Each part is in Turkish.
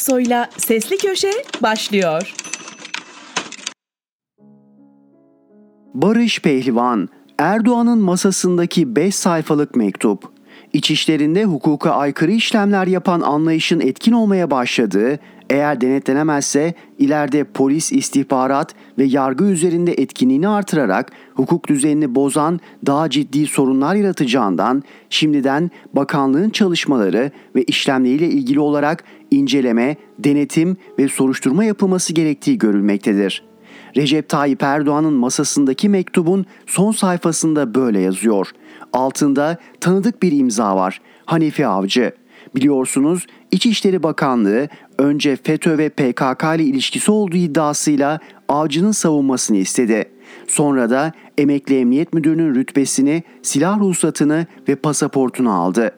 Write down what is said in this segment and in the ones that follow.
Aksoy'la Sesli Köşe başlıyor. Barış Pehlivan, Erdoğan'ın masasındaki 5 sayfalık mektup. İçişlerinde hukuka aykırı işlemler yapan anlayışın etkin olmaya başladığı, eğer denetlenemezse ileride polis, istihbarat ve yargı üzerinde etkinliğini artırarak hukuk düzenini bozan daha ciddi sorunlar yaratacağından şimdiden bakanlığın çalışmaları ve işlemleriyle ilgili olarak inceleme, denetim ve soruşturma yapılması gerektiği görülmektedir. Recep Tayyip Erdoğan'ın masasındaki mektubun son sayfasında böyle yazıyor. Altında tanıdık bir imza var. Hanifi Avcı. Biliyorsunuz İçişleri Bakanlığı önce FETÖ ve PKK ile ilişkisi olduğu iddiasıyla Avcı'nın savunmasını istedi. Sonra da emekli emniyet müdürünün rütbesini, silah ruhsatını ve pasaportunu aldı.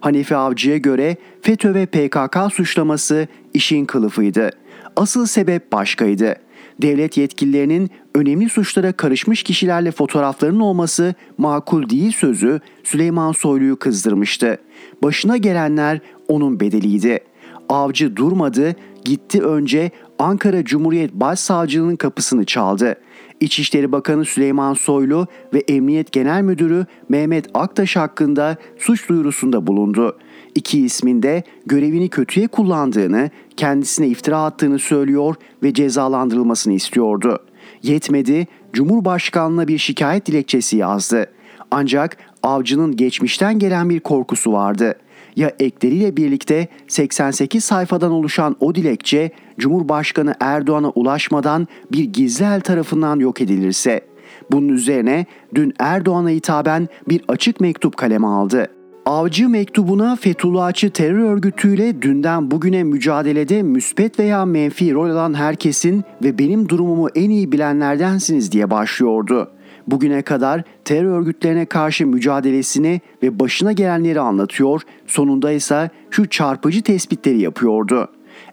Hanifi Avcı'ya göre FETÖ ve PKK suçlaması işin kılıfıydı. Asıl sebep başkaydı devlet yetkililerinin önemli suçlara karışmış kişilerle fotoğraflarının olması makul değil sözü Süleyman Soylu'yu kızdırmıştı. Başına gelenler onun bedeliydi. Avcı durmadı, gitti önce Ankara Cumhuriyet Başsavcılığının kapısını çaldı. İçişleri Bakanı Süleyman Soylu ve Emniyet Genel Müdürü Mehmet Aktaş hakkında suç duyurusunda bulundu. İki isminde görevini kötüye kullandığını, kendisine iftira attığını söylüyor ve cezalandırılmasını istiyordu. Yetmedi, Cumhurbaşkanlığına bir şikayet dilekçesi yazdı. Ancak avcının geçmişten gelen bir korkusu vardı. Ya ekleriyle birlikte 88 sayfadan oluşan o dilekçe Cumhurbaşkanı Erdoğan'a ulaşmadan bir gizli el tarafından yok edilirse. Bunun üzerine dün Erdoğan'a hitaben bir açık mektup kaleme aldı. Avcı mektubuna Fethullahçı terör örgütüyle dünden bugüne mücadelede müspet veya menfi rol alan herkesin ve benim durumumu en iyi bilenlerdensiniz diye başlıyordu. Bugüne kadar terör örgütlerine karşı mücadelesini ve başına gelenleri anlatıyor, sonunda ise şu çarpıcı tespitleri yapıyordu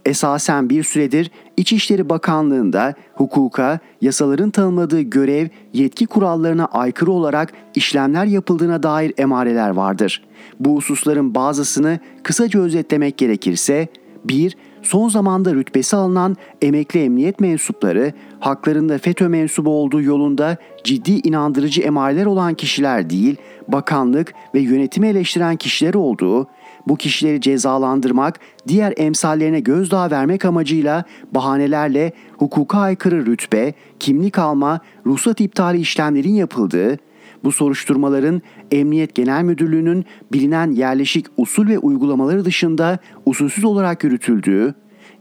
esasen bir süredir İçişleri Bakanlığı'nda hukuka, yasaların tanımladığı görev, yetki kurallarına aykırı olarak işlemler yapıldığına dair emareler vardır. Bu hususların bazısını kısaca özetlemek gerekirse 1. Son zamanda rütbesi alınan emekli emniyet mensupları haklarında FETÖ mensubu olduğu yolunda ciddi inandırıcı emareler olan kişiler değil, bakanlık ve yönetimi eleştiren kişiler olduğu, bu kişileri cezalandırmak, diğer emsallerine gözdağı vermek amacıyla bahanelerle hukuka aykırı rütbe, kimlik alma, ruhsat iptali işlemlerin yapıldığı, bu soruşturmaların Emniyet Genel Müdürlüğü'nün bilinen yerleşik usul ve uygulamaları dışında usulsüz olarak yürütüldüğü,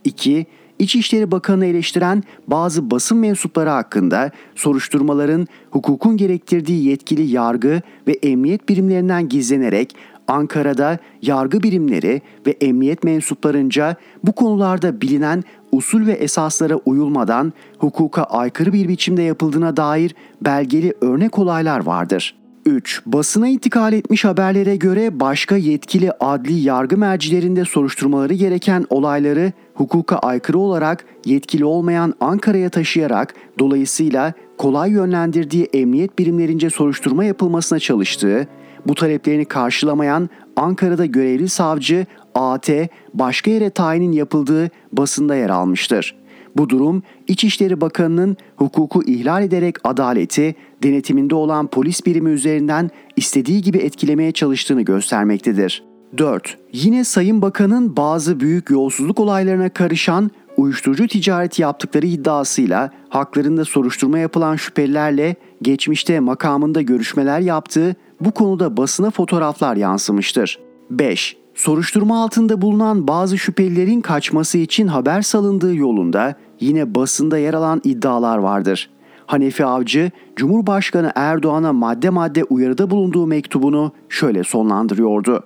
2. İçişleri Bakanı eleştiren bazı basın mensupları hakkında soruşturmaların hukukun gerektirdiği yetkili yargı ve emniyet birimlerinden gizlenerek Ankara'da yargı birimleri ve emniyet mensuplarınca bu konularda bilinen usul ve esaslara uyulmadan hukuka aykırı bir biçimde yapıldığına dair belgeli örnek olaylar vardır. 3. Basına intikal etmiş haberlere göre başka yetkili adli yargı mercilerinde soruşturmaları gereken olayları hukuka aykırı olarak yetkili olmayan Ankara'ya taşıyarak dolayısıyla kolay yönlendirdiği emniyet birimlerince soruşturma yapılmasına çalıştığı, bu taleplerini karşılamayan Ankara'da görevli savcı AT başka yere tayinin yapıldığı basında yer almıştır. Bu durum İçişleri Bakanı'nın hukuku ihlal ederek adaleti denetiminde olan polis birimi üzerinden istediği gibi etkilemeye çalıştığını göstermektedir. 4. Yine Sayın Bakan'ın bazı büyük yolsuzluk olaylarına karışan uyuşturucu ticareti yaptıkları iddiasıyla haklarında soruşturma yapılan şüphelilerle geçmişte makamında görüşmeler yaptığı bu konuda basına fotoğraflar yansımıştır. 5. Soruşturma altında bulunan bazı şüphelilerin kaçması için haber salındığı yolunda yine basında yer alan iddialar vardır. Hanefi Avcı, Cumhurbaşkanı Erdoğan'a madde madde uyarıda bulunduğu mektubunu şöyle sonlandırıyordu.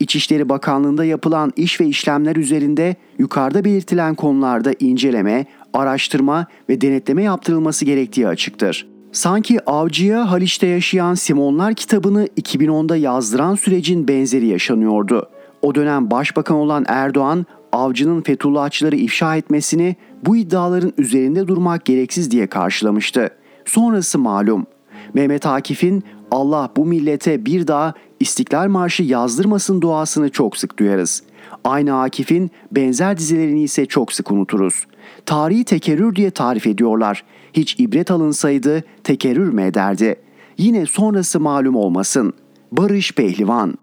İçişleri Bakanlığı'nda yapılan iş ve işlemler üzerinde yukarıda belirtilen konularda inceleme, araştırma ve denetleme yaptırılması gerektiği açıktır. Sanki Avcı'ya Haliç'te yaşayan Simonlar kitabını 2010'da yazdıran sürecin benzeri yaşanıyordu. O dönem başbakan olan Erdoğan, Avcı'nın Fethullahçıları ifşa etmesini bu iddiaların üzerinde durmak gereksiz diye karşılamıştı. Sonrası malum. Mehmet Akif'in Allah bu millete bir daha İstiklal Marşı yazdırmasın duasını çok sık duyarız. Aynı Akif'in benzer dizilerini ise çok sık unuturuz. Tarihi tekerrür diye tarif ediyorlar. Hiç ibret alınsaydı tekerrür mü ederdi? Yine sonrası malum olmasın. Barış Pehlivan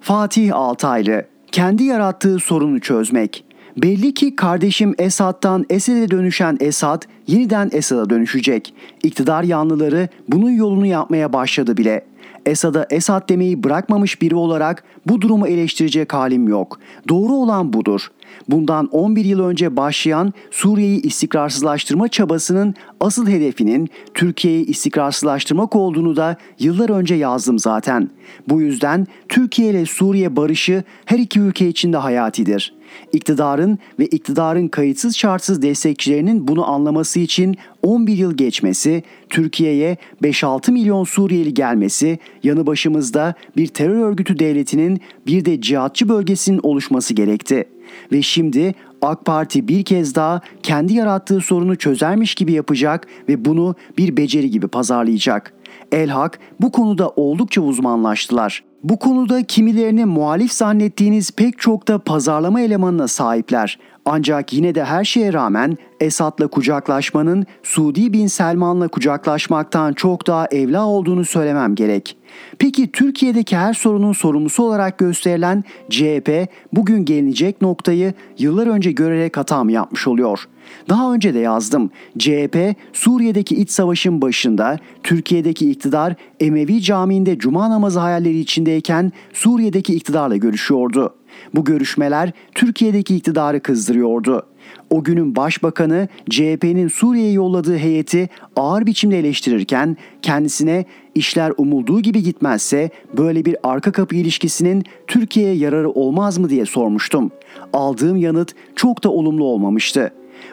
Fatih Altaylı kendi yarattığı sorunu çözmek. Belli ki kardeşim Esad'dan Esed'e dönüşen Esad yeniden Esad'a dönüşecek. İktidar yanlıları bunun yolunu yapmaya başladı bile. Esad'a Esad demeyi bırakmamış biri olarak bu durumu eleştirecek halim yok. Doğru olan budur. Bundan 11 yıl önce başlayan Suriye'yi istikrarsızlaştırma çabasının asıl hedefinin Türkiye'yi istikrarsızlaştırmak olduğunu da yıllar önce yazdım zaten. Bu yüzden Türkiye ile Suriye barışı her iki ülke için de hayatidir. İktidarın ve iktidarın kayıtsız şartsız destekçilerinin bunu anlaması için 11 yıl geçmesi, Türkiye'ye 5-6 milyon Suriyeli gelmesi, yanı başımızda bir terör örgütü devletinin bir de cihatçı bölgesinin oluşması gerekti. Ve şimdi AK Parti bir kez daha kendi yarattığı sorunu çözermiş gibi yapacak ve bunu bir beceri gibi pazarlayacak. Elhak bu konuda oldukça uzmanlaştılar. Bu konuda kimilerini muhalif zannettiğiniz pek çok da pazarlama elemanına sahipler. Ancak yine de her şeye rağmen Esad'la kucaklaşmanın Suudi bin Selman'la kucaklaşmaktan çok daha evla olduğunu söylemem gerek. Peki Türkiye'deki her sorunun sorumlusu olarak gösterilen CHP bugün gelinecek noktayı yıllar önce görerek hata mı yapmış oluyor? Daha önce de yazdım. CHP Suriye'deki iç savaşın başında Türkiye'deki iktidar Emevi Camii'nde cuma namazı hayalleri içindeyken Suriye'deki iktidarla görüşüyordu. Bu görüşmeler Türkiye'deki iktidarı kızdırıyordu. O günün başbakanı CHP'nin Suriye'ye yolladığı heyeti ağır biçimde eleştirirken kendisine işler umulduğu gibi gitmezse böyle bir arka kapı ilişkisinin Türkiye'ye yararı olmaz mı diye sormuştum. Aldığım yanıt çok da olumlu olmamıştı.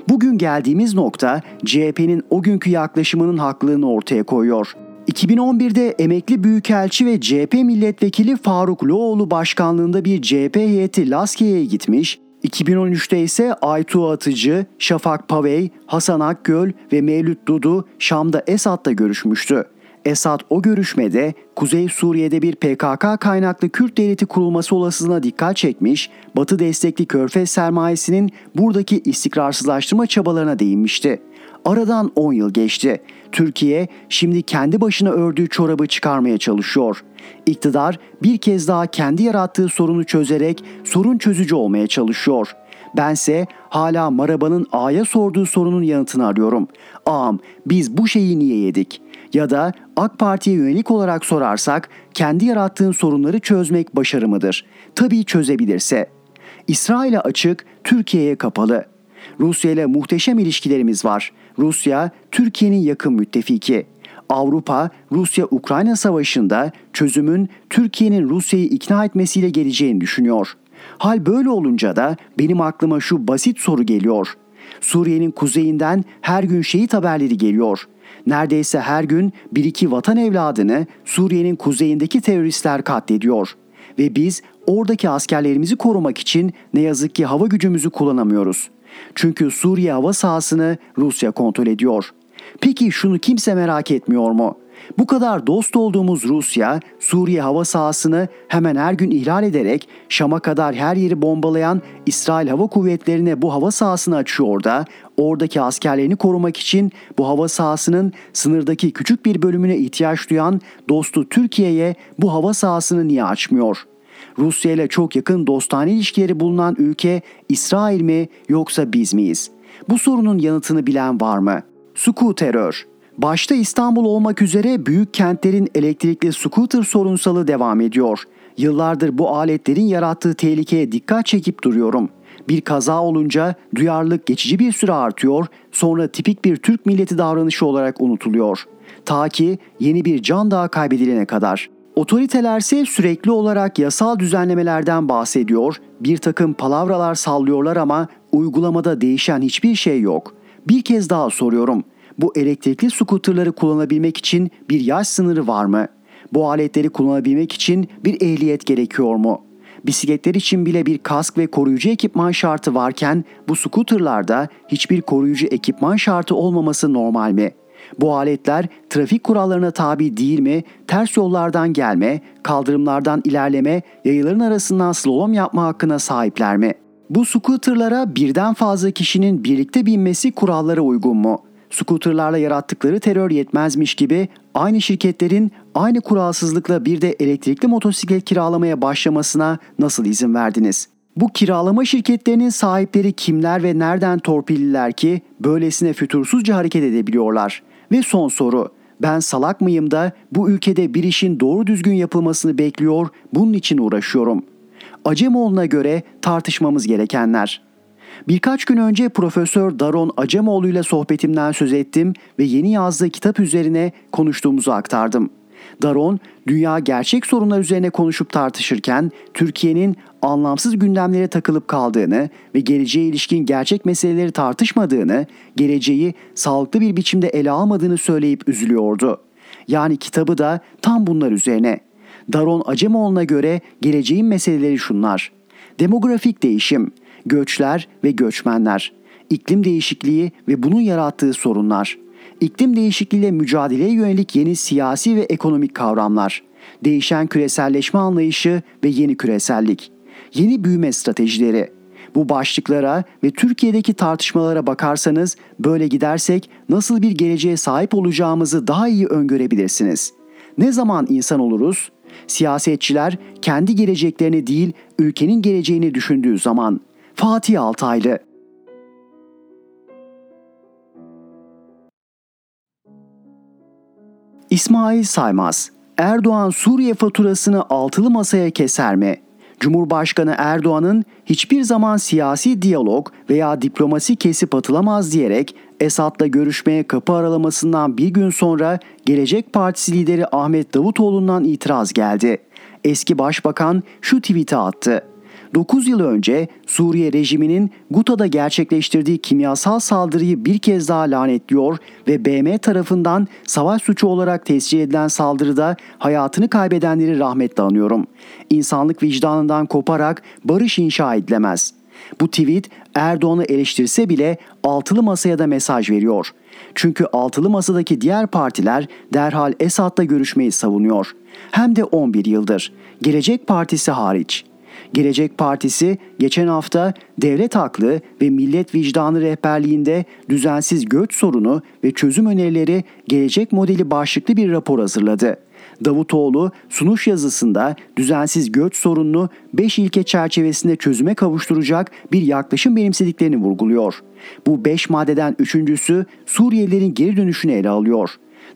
Bugün geldiğimiz nokta CHP'nin o günkü yaklaşımının haklılığını ortaya koyuyor. 2011'de emekli büyükelçi ve CHP milletvekili Faruk Loğlu başkanlığında bir CHP heyeti Laskiye'ye gitmiş, 2013'te ise Aytu Atıcı, Şafak Pavey, Hasan Akgöl ve Mevlüt Dudu Şam'da Esad'la görüşmüştü. Esad o görüşmede Kuzey Suriye'de bir PKK kaynaklı Kürt devleti kurulması olasılığına dikkat çekmiş, Batı destekli Körfez sermayesinin buradaki istikrarsızlaştırma çabalarına değinmişti. Aradan 10 yıl geçti. Türkiye şimdi kendi başına ördüğü çorabı çıkarmaya çalışıyor. İktidar bir kez daha kendi yarattığı sorunu çözerek sorun çözücü olmaya çalışıyor. Bense hala Maraba'nın A'ya sorduğu sorunun yanıtını arıyorum. Ağam biz bu şeyi niye yedik? Ya da AK Parti'ye yönelik olarak sorarsak kendi yarattığın sorunları çözmek başarı mıdır? Tabii çözebilirse. İsrail'e açık, Türkiye'ye kapalı. Rusya ile muhteşem ilişkilerimiz var. Rusya, Türkiye'nin yakın müttefiki. Avrupa, Rusya-Ukrayna savaşında çözümün Türkiye'nin Rusya'yı ikna etmesiyle geleceğini düşünüyor. Hal böyle olunca da benim aklıma şu basit soru geliyor. Suriye'nin kuzeyinden her gün şehit haberleri geliyor. Neredeyse her gün bir iki vatan evladını Suriye'nin kuzeyindeki teröristler katlediyor. Ve biz oradaki askerlerimizi korumak için ne yazık ki hava gücümüzü kullanamıyoruz. Çünkü Suriye hava sahasını Rusya kontrol ediyor. Peki şunu kimse merak etmiyor mu? Bu kadar dost olduğumuz Rusya, Suriye hava sahasını hemen her gün ihlal ederek Şam'a kadar her yeri bombalayan İsrail Hava Kuvvetleri'ne bu hava sahasını açıyor da oradaki askerlerini korumak için bu hava sahasının sınırdaki küçük bir bölümüne ihtiyaç duyan dostu Türkiye'ye bu hava sahasını niye açmıyor?'' Rusya ile çok yakın dostane ilişkileri bulunan ülke İsrail mi yoksa biz miyiz? Bu sorunun yanıtını bilen var mı? Suku terör. Başta İstanbul olmak üzere büyük kentlerin elektrikli scooter sorunsalı devam ediyor. Yıllardır bu aletlerin yarattığı tehlikeye dikkat çekip duruyorum. Bir kaza olunca duyarlılık geçici bir süre artıyor, sonra tipik bir Türk milleti davranışı olarak unutuluyor. Ta ki yeni bir can daha kaybedilene kadar. Otoritelerse sürekli olarak yasal düzenlemelerden bahsediyor, bir takım palavralar sallıyorlar ama uygulamada değişen hiçbir şey yok. Bir kez daha soruyorum. Bu elektrikli skuterları kullanabilmek için bir yaş sınırı var mı? Bu aletleri kullanabilmek için bir ehliyet gerekiyor mu? Bisikletler için bile bir kask ve koruyucu ekipman şartı varken bu skuterlarda hiçbir koruyucu ekipman şartı olmaması normal mi? Bu aletler trafik kurallarına tabi değil mi, ters yollardan gelme, kaldırımlardan ilerleme, yayıların arasından slalom yapma hakkına sahipler mi? Bu scooterlara birden fazla kişinin birlikte binmesi kurallara uygun mu? Scooterlarla yarattıkları terör yetmezmiş gibi aynı şirketlerin aynı kuralsızlıkla bir de elektrikli motosiklet kiralamaya başlamasına nasıl izin verdiniz? Bu kiralama şirketlerinin sahipleri kimler ve nereden torpilliler ki böylesine fütursuzca hareket edebiliyorlar? Ve son soru. Ben salak mıyım da bu ülkede bir işin doğru düzgün yapılmasını bekliyor, bunun için uğraşıyorum. Acemoğlu'na göre tartışmamız gerekenler. Birkaç gün önce Profesör Daron Acemoğlu ile sohbetimden söz ettim ve yeni yazdığı kitap üzerine konuştuğumuzu aktardım. Daron, dünya gerçek sorunlar üzerine konuşup tartışırken Türkiye'nin anlamsız gündemlere takılıp kaldığını ve geleceğe ilişkin gerçek meseleleri tartışmadığını, geleceği sağlıklı bir biçimde ele almadığını söyleyip üzülüyordu. Yani kitabı da tam bunlar üzerine. Daron Acemoğlu'na göre geleceğin meseleleri şunlar. Demografik değişim, göçler ve göçmenler, iklim değişikliği ve bunun yarattığı sorunlar, iklim değişikliğiyle mücadeleye yönelik yeni siyasi ve ekonomik kavramlar, değişen küreselleşme anlayışı ve yeni küresellik, yeni büyüme stratejileri. Bu başlıklara ve Türkiye'deki tartışmalara bakarsanız böyle gidersek nasıl bir geleceğe sahip olacağımızı daha iyi öngörebilirsiniz. Ne zaman insan oluruz? Siyasetçiler kendi geleceklerini değil ülkenin geleceğini düşündüğü zaman. Fatih Altaylı İsmail Saymaz Erdoğan Suriye faturasını altılı masaya keser mi? Cumhurbaşkanı Erdoğan'ın hiçbir zaman siyasi diyalog veya diplomasi kesip atılamaz diyerek Esad'la görüşmeye kapı aralamasından bir gün sonra Gelecek Partisi lideri Ahmet Davutoğlu'ndan itiraz geldi. Eski başbakan şu tweet'i attı. 9 yıl önce Suriye rejiminin Guta'da gerçekleştirdiği kimyasal saldırıyı bir kez daha lanetliyor ve BM tarafından savaş suçu olarak tescil edilen saldırıda hayatını kaybedenleri rahmetle anıyorum. İnsanlık vicdanından koparak barış inşa edilemez. Bu tweet Erdoğan'ı eleştirse bile altılı masaya da mesaj veriyor. Çünkü altılı masadaki diğer partiler derhal Esad'la görüşmeyi savunuyor. Hem de 11 yıldır. Gelecek Partisi hariç. Gelecek Partisi geçen hafta devlet haklı ve millet vicdanı rehberliğinde düzensiz göç sorunu ve çözüm önerileri gelecek modeli başlıklı bir rapor hazırladı. Davutoğlu sunuş yazısında düzensiz göç sorununu 5 ilke çerçevesinde çözüme kavuşturacak bir yaklaşım benimsediklerini vurguluyor. Bu 5 maddeden üçüncüsü Suriyelilerin geri dönüşünü ele alıyor.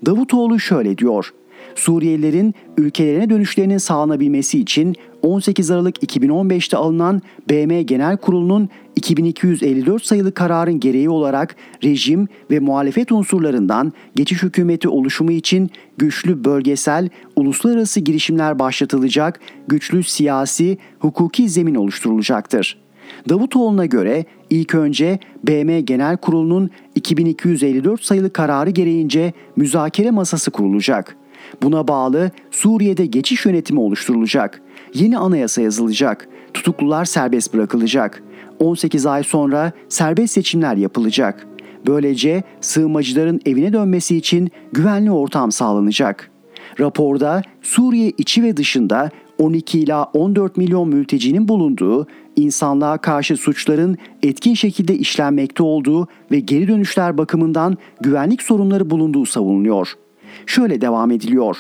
Davutoğlu şöyle diyor. Suriyelilerin ülkelerine dönüşlerinin sağlanabilmesi için 18 Aralık 2015'te alınan BM Genel Kurulu'nun 2254 sayılı kararın gereği olarak rejim ve muhalefet unsurlarından geçiş hükümeti oluşumu için güçlü bölgesel, uluslararası girişimler başlatılacak, güçlü siyasi, hukuki zemin oluşturulacaktır. Davutoğlu'na göre ilk önce BM Genel Kurulu'nun 2254 sayılı kararı gereğince müzakere masası kurulacak. Buna bağlı Suriye'de geçiş yönetimi oluşturulacak. Yeni anayasa yazılacak. Tutuklular serbest bırakılacak. 18 ay sonra serbest seçimler yapılacak. Böylece sığınmacıların evine dönmesi için güvenli ortam sağlanacak. Raporda Suriye içi ve dışında 12 ila 14 milyon mültecinin bulunduğu, insanlığa karşı suçların etkin şekilde işlenmekte olduğu ve geri dönüşler bakımından güvenlik sorunları bulunduğu savunuluyor. Şöyle devam ediliyor.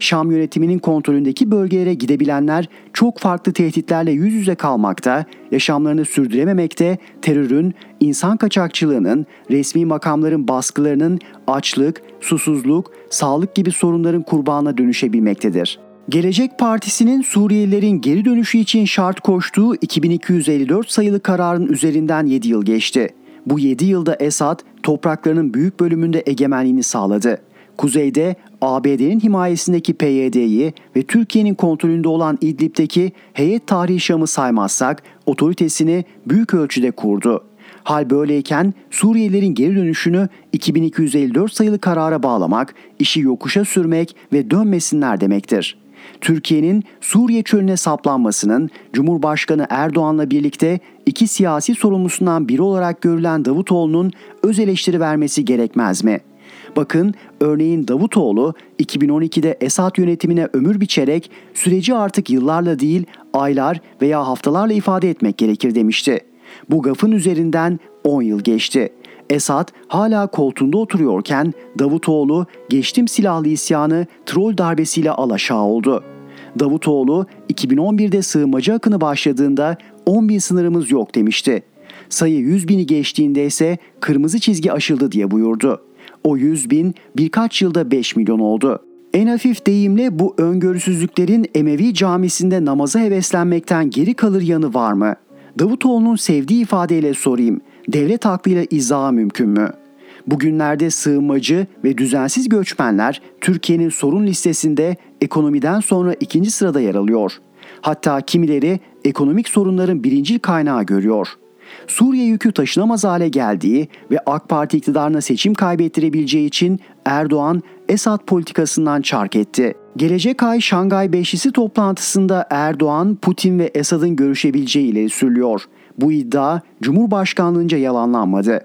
Şam yönetiminin kontrolündeki bölgelere gidebilenler çok farklı tehditlerle yüz yüze kalmakta, yaşamlarını sürdürememekte, terörün, insan kaçakçılığının, resmi makamların baskılarının, açlık, susuzluk, sağlık gibi sorunların kurbanına dönüşebilmektedir. Gelecek Partisi'nin Suriyelilerin geri dönüşü için şart koştuğu 2254 sayılı kararın üzerinden 7 yıl geçti. Bu 7 yılda Esad topraklarının büyük bölümünde egemenliğini sağladı. Kuzeyde ABD'nin himayesindeki PYD'yi ve Türkiye'nin kontrolünde olan İdlib'deki Heyet Tahrir Şam'ı saymazsak otoritesini büyük ölçüde kurdu. Hal böyleyken Suriyelilerin geri dönüşünü 2254 sayılı karara bağlamak, işi yokuşa sürmek ve dönmesinler demektir. Türkiye'nin Suriye çölüne saplanmasının Cumhurbaşkanı Erdoğan'la birlikte iki siyasi sorumlusundan biri olarak görülen Davutoğlu'nun öz eleştiri vermesi gerekmez mi? Bakın örneğin Davutoğlu 2012'de Esad yönetimine ömür biçerek süreci artık yıllarla değil aylar veya haftalarla ifade etmek gerekir demişti. Bu gafın üzerinden 10 yıl geçti. Esad hala koltuğunda oturuyorken Davutoğlu geçtim silahlı isyanı troll darbesiyle alaşağı oldu. Davutoğlu 2011'de sığınmacı akını başladığında 10 bin sınırımız yok demişti. Sayı 100 bini geçtiğinde ise kırmızı çizgi aşıldı diye buyurdu. O 100 bin birkaç yılda 5 milyon oldu. En hafif deyimle bu öngörüsüzlüklerin Emevi camisinde namaza heveslenmekten geri kalır yanı var mı? Davutoğlu'nun sevdiği ifadeyle sorayım. Devlet aklıyla izahı mümkün mü? Bugünlerde sığınmacı ve düzensiz göçmenler Türkiye'nin sorun listesinde ekonomiden sonra ikinci sırada yer alıyor. Hatta kimileri ekonomik sorunların birincil kaynağı görüyor. Suriye yükü taşınamaz hale geldiği ve AK Parti iktidarına seçim kaybettirebileceği için Erdoğan Esad politikasından çark etti. Gelecek ay Şangay Beşlisi toplantısında Erdoğan, Putin ve Esad'ın görüşebileceği ileri sürülüyor. Bu iddia Cumhurbaşkanlığınca yalanlanmadı.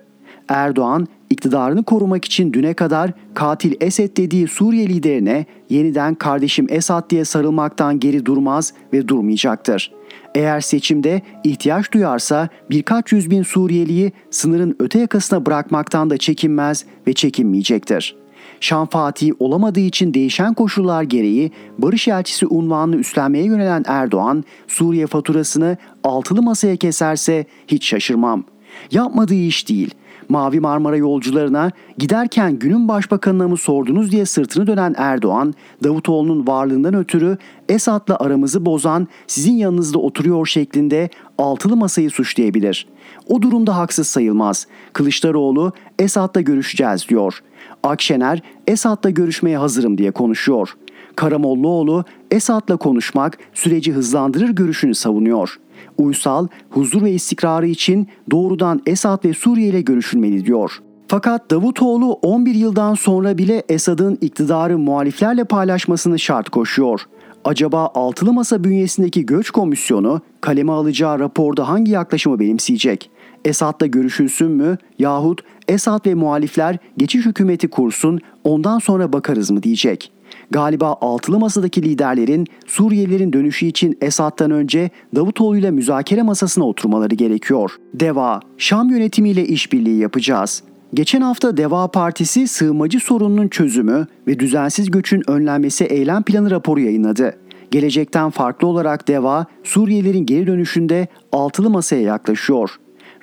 Erdoğan iktidarını korumak için düne kadar katil Esed dediği Suriye liderine yeniden kardeşim Esad diye sarılmaktan geri durmaz ve durmayacaktır. Eğer seçimde ihtiyaç duyarsa birkaç yüz bin Suriyeliyi sınırın öte yakasına bırakmaktan da çekinmez ve çekinmeyecektir. Şam Fatih olamadığı için değişen koşullar gereği barış elçisi unvanını üstlenmeye yönelen Erdoğan, Suriye faturasını altılı masaya keserse hiç şaşırmam. Yapmadığı iş değil. Mavi Marmara yolcularına giderken günün başbakanına mı sordunuz diye sırtını dönen Erdoğan, Davutoğlu'nun varlığından ötürü Esad'la aramızı bozan sizin yanınızda oturuyor şeklinde altılı masayı suçlayabilir. O durumda haksız sayılmaz. Kılıçdaroğlu Esad'la görüşeceğiz diyor. Akşener Esad'la görüşmeye hazırım diye konuşuyor. Karamollaoğlu Esad'la konuşmak süreci hızlandırır görüşünü savunuyor. Uysal, huzur ve istikrarı için doğrudan Esad ve Suriye ile görüşülmeli diyor. Fakat Davutoğlu 11 yıldan sonra bile Esad'ın iktidarı muhaliflerle paylaşmasını şart koşuyor. Acaba altılı masa bünyesindeki göç komisyonu kaleme alacağı raporda hangi yaklaşımı benimseyecek? Esad'la görüşülsün mü yahut Esad ve muhalifler geçiş hükümeti kursun ondan sonra bakarız mı diyecek? Galiba altılı masadaki liderlerin Suriyelilerin dönüşü için Esad'dan önce Davutoğlu ile müzakere masasına oturmaları gerekiyor. Deva, Şam yönetimiyle işbirliği yapacağız. Geçen hafta Deva Partisi sığınmacı sorununun çözümü ve düzensiz göçün önlenmesi eylem planı raporu yayınladı. Gelecekten farklı olarak Deva, Suriyelilerin geri dönüşünde altılı masaya yaklaşıyor.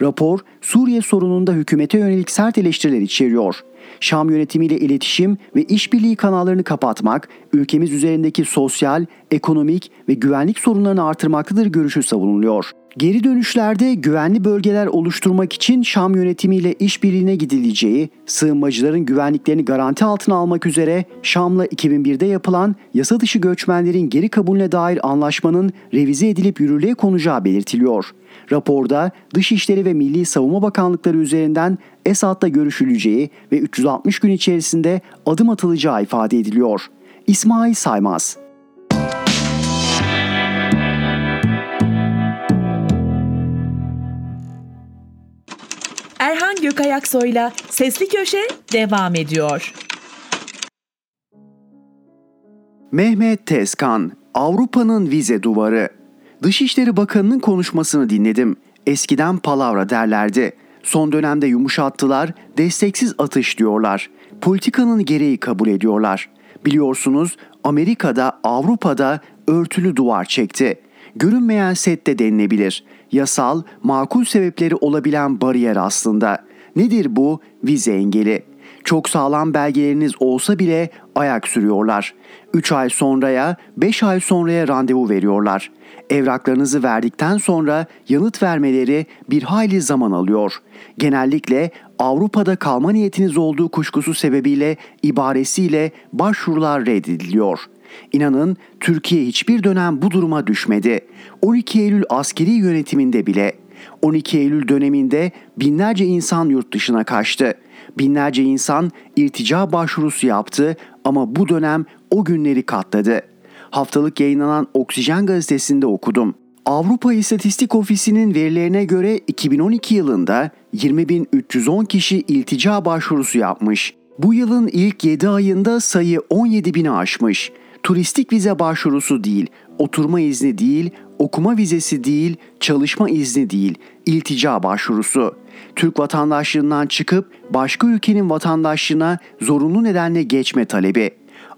Rapor, Suriye sorununda hükümete yönelik sert eleştiriler içeriyor. Şam yönetimiyle iletişim ve işbirliği kanallarını kapatmak, ülkemiz üzerindeki sosyal, ekonomik ve güvenlik sorunlarını artırmaktadır görüşü savunuluyor. Geri dönüşlerde güvenli bölgeler oluşturmak için Şam yönetimiyle işbirliğine gidileceği, sığınmacıların güvenliklerini garanti altına almak üzere Şam'la 2001'de yapılan yasa dışı göçmenlerin geri kabulüne dair anlaşmanın revize edilip yürürlüğe konacağı belirtiliyor. Raporda Dışişleri ve Milli Savunma Bakanlıkları üzerinden Esad'la görüşüleceği ve 360 gün içerisinde adım atılacağı ifade ediliyor. İsmail Saymaz Erhan Gökayaksoy'la Sesli Köşe devam ediyor. Mehmet Tezkan, Avrupa'nın vize duvarı. Dışişleri Bakanı'nın konuşmasını dinledim. Eskiden palavra derlerdi. Son dönemde yumuşattılar, desteksiz atış diyorlar. Politikanın gereği kabul ediyorlar. Biliyorsunuz Amerika'da, Avrupa'da örtülü duvar çekti. Görünmeyen sette denilebilir. Yasal, makul sebepleri olabilen bariyer aslında. Nedir bu? Vize engeli. Çok sağlam belgeleriniz olsa bile ayak sürüyorlar. 3 ay sonraya, 5 ay sonraya randevu veriyorlar. Evraklarınızı verdikten sonra yanıt vermeleri bir hayli zaman alıyor. Genellikle Avrupa'da kalma niyetiniz olduğu kuşkusu sebebiyle ibaresiyle başvurular reddediliyor. İnanın Türkiye hiçbir dönem bu duruma düşmedi. 12 Eylül askeri yönetiminde bile 12 Eylül döneminde binlerce insan yurt dışına kaçtı. Binlerce insan irtica başvurusu yaptı ama bu dönem o günleri katladı. Haftalık yayınlanan Oksijen gazetesinde okudum. Avrupa İstatistik Ofisi'nin verilerine göre 2012 yılında 20.310 kişi iltica başvurusu yapmış. Bu yılın ilk 7 ayında sayı 17 bini aşmış. Turistik vize başvurusu değil, oturma izni değil, okuma vizesi değil, çalışma izni değil, iltica başvurusu. Türk vatandaşlığından çıkıp başka ülkenin vatandaşlığına zorunlu nedenle geçme talebi.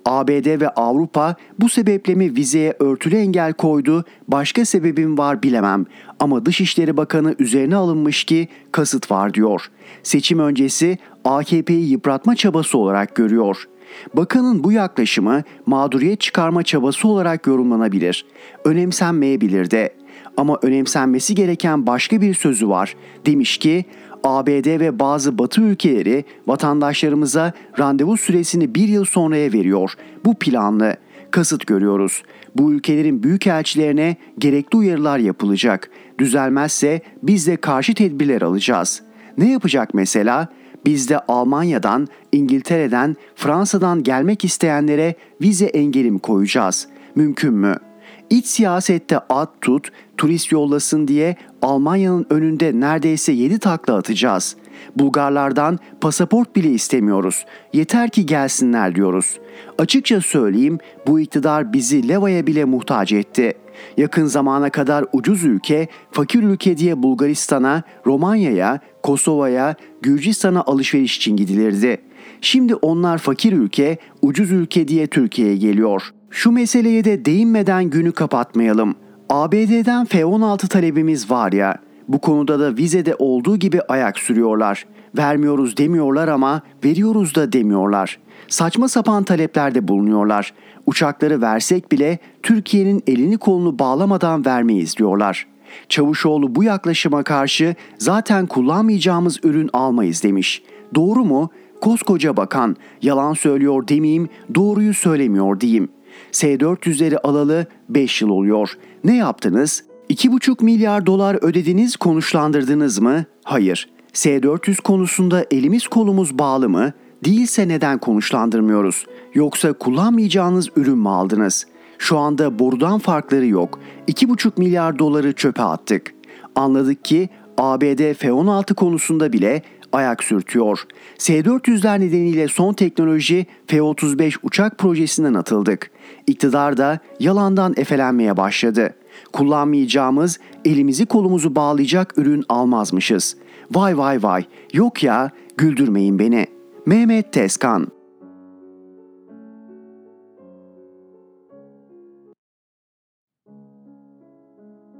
ABD ve Avrupa bu sebeple mi vizeye örtülü engel koydu, başka sebebim var bilemem. Ama Dışişleri Bakanı üzerine alınmış ki kasıt var diyor. Seçim öncesi AKP'yi yıpratma çabası olarak görüyor. Bakanın bu yaklaşımı mağduriyet çıkarma çabası olarak yorumlanabilir. Önemsenmeyebilir de. Ama önemsenmesi gereken başka bir sözü var. Demiş ki ABD ve bazı batı ülkeleri vatandaşlarımıza randevu süresini bir yıl sonraya veriyor. Bu planlı. Kasıt görüyoruz. Bu ülkelerin büyükelçilerine gerekli uyarılar yapılacak. Düzelmezse biz de karşı tedbirler alacağız. Ne yapacak mesela? Biz de Almanya'dan, İngiltere'den, Fransa'dan gelmek isteyenlere vize engelim koyacağız. Mümkün mü?'' İç siyasette at tut, turist yollasın diye Almanya'nın önünde neredeyse 7 takla atacağız. Bulgarlardan pasaport bile istemiyoruz. Yeter ki gelsinler diyoruz. Açıkça söyleyeyim bu iktidar bizi levaya bile muhtaç etti. Yakın zamana kadar ucuz ülke, fakir ülke diye Bulgaristan'a, Romanya'ya, Kosova'ya, Gürcistan'a alışveriş için gidilirdi. Şimdi onlar fakir ülke, ucuz ülke diye Türkiye'ye geliyor. Şu meseleye de değinmeden günü kapatmayalım. ABD'den F-16 talebimiz var ya, bu konuda da vizede olduğu gibi ayak sürüyorlar. Vermiyoruz demiyorlar ama veriyoruz da demiyorlar. Saçma sapan taleplerde bulunuyorlar. Uçakları versek bile Türkiye'nin elini kolunu bağlamadan vermeyiz diyorlar. Çavuşoğlu bu yaklaşıma karşı zaten kullanmayacağımız ürün almayız demiş. Doğru mu? Koskoca bakan yalan söylüyor demeyeyim, doğruyu söylemiyor diyeyim. S-400'leri alalı 5 yıl oluyor. Ne yaptınız? 2,5 milyar dolar ödediniz konuşlandırdınız mı? Hayır. S-400 konusunda elimiz kolumuz bağlı mı? Değilse neden konuşlandırmıyoruz? Yoksa kullanmayacağınız ürün mü aldınız? Şu anda borudan farkları yok. 2,5 milyar doları çöpe attık. Anladık ki ABD F-16 konusunda bile ayak sürtüyor. S-400'ler nedeniyle son teknoloji F-35 uçak projesinden atıldık. İktidar da yalandan efelenmeye başladı. Kullanmayacağımız, elimizi kolumuzu bağlayacak ürün almazmışız. Vay vay vay, yok ya, güldürmeyin beni. Mehmet Tezkan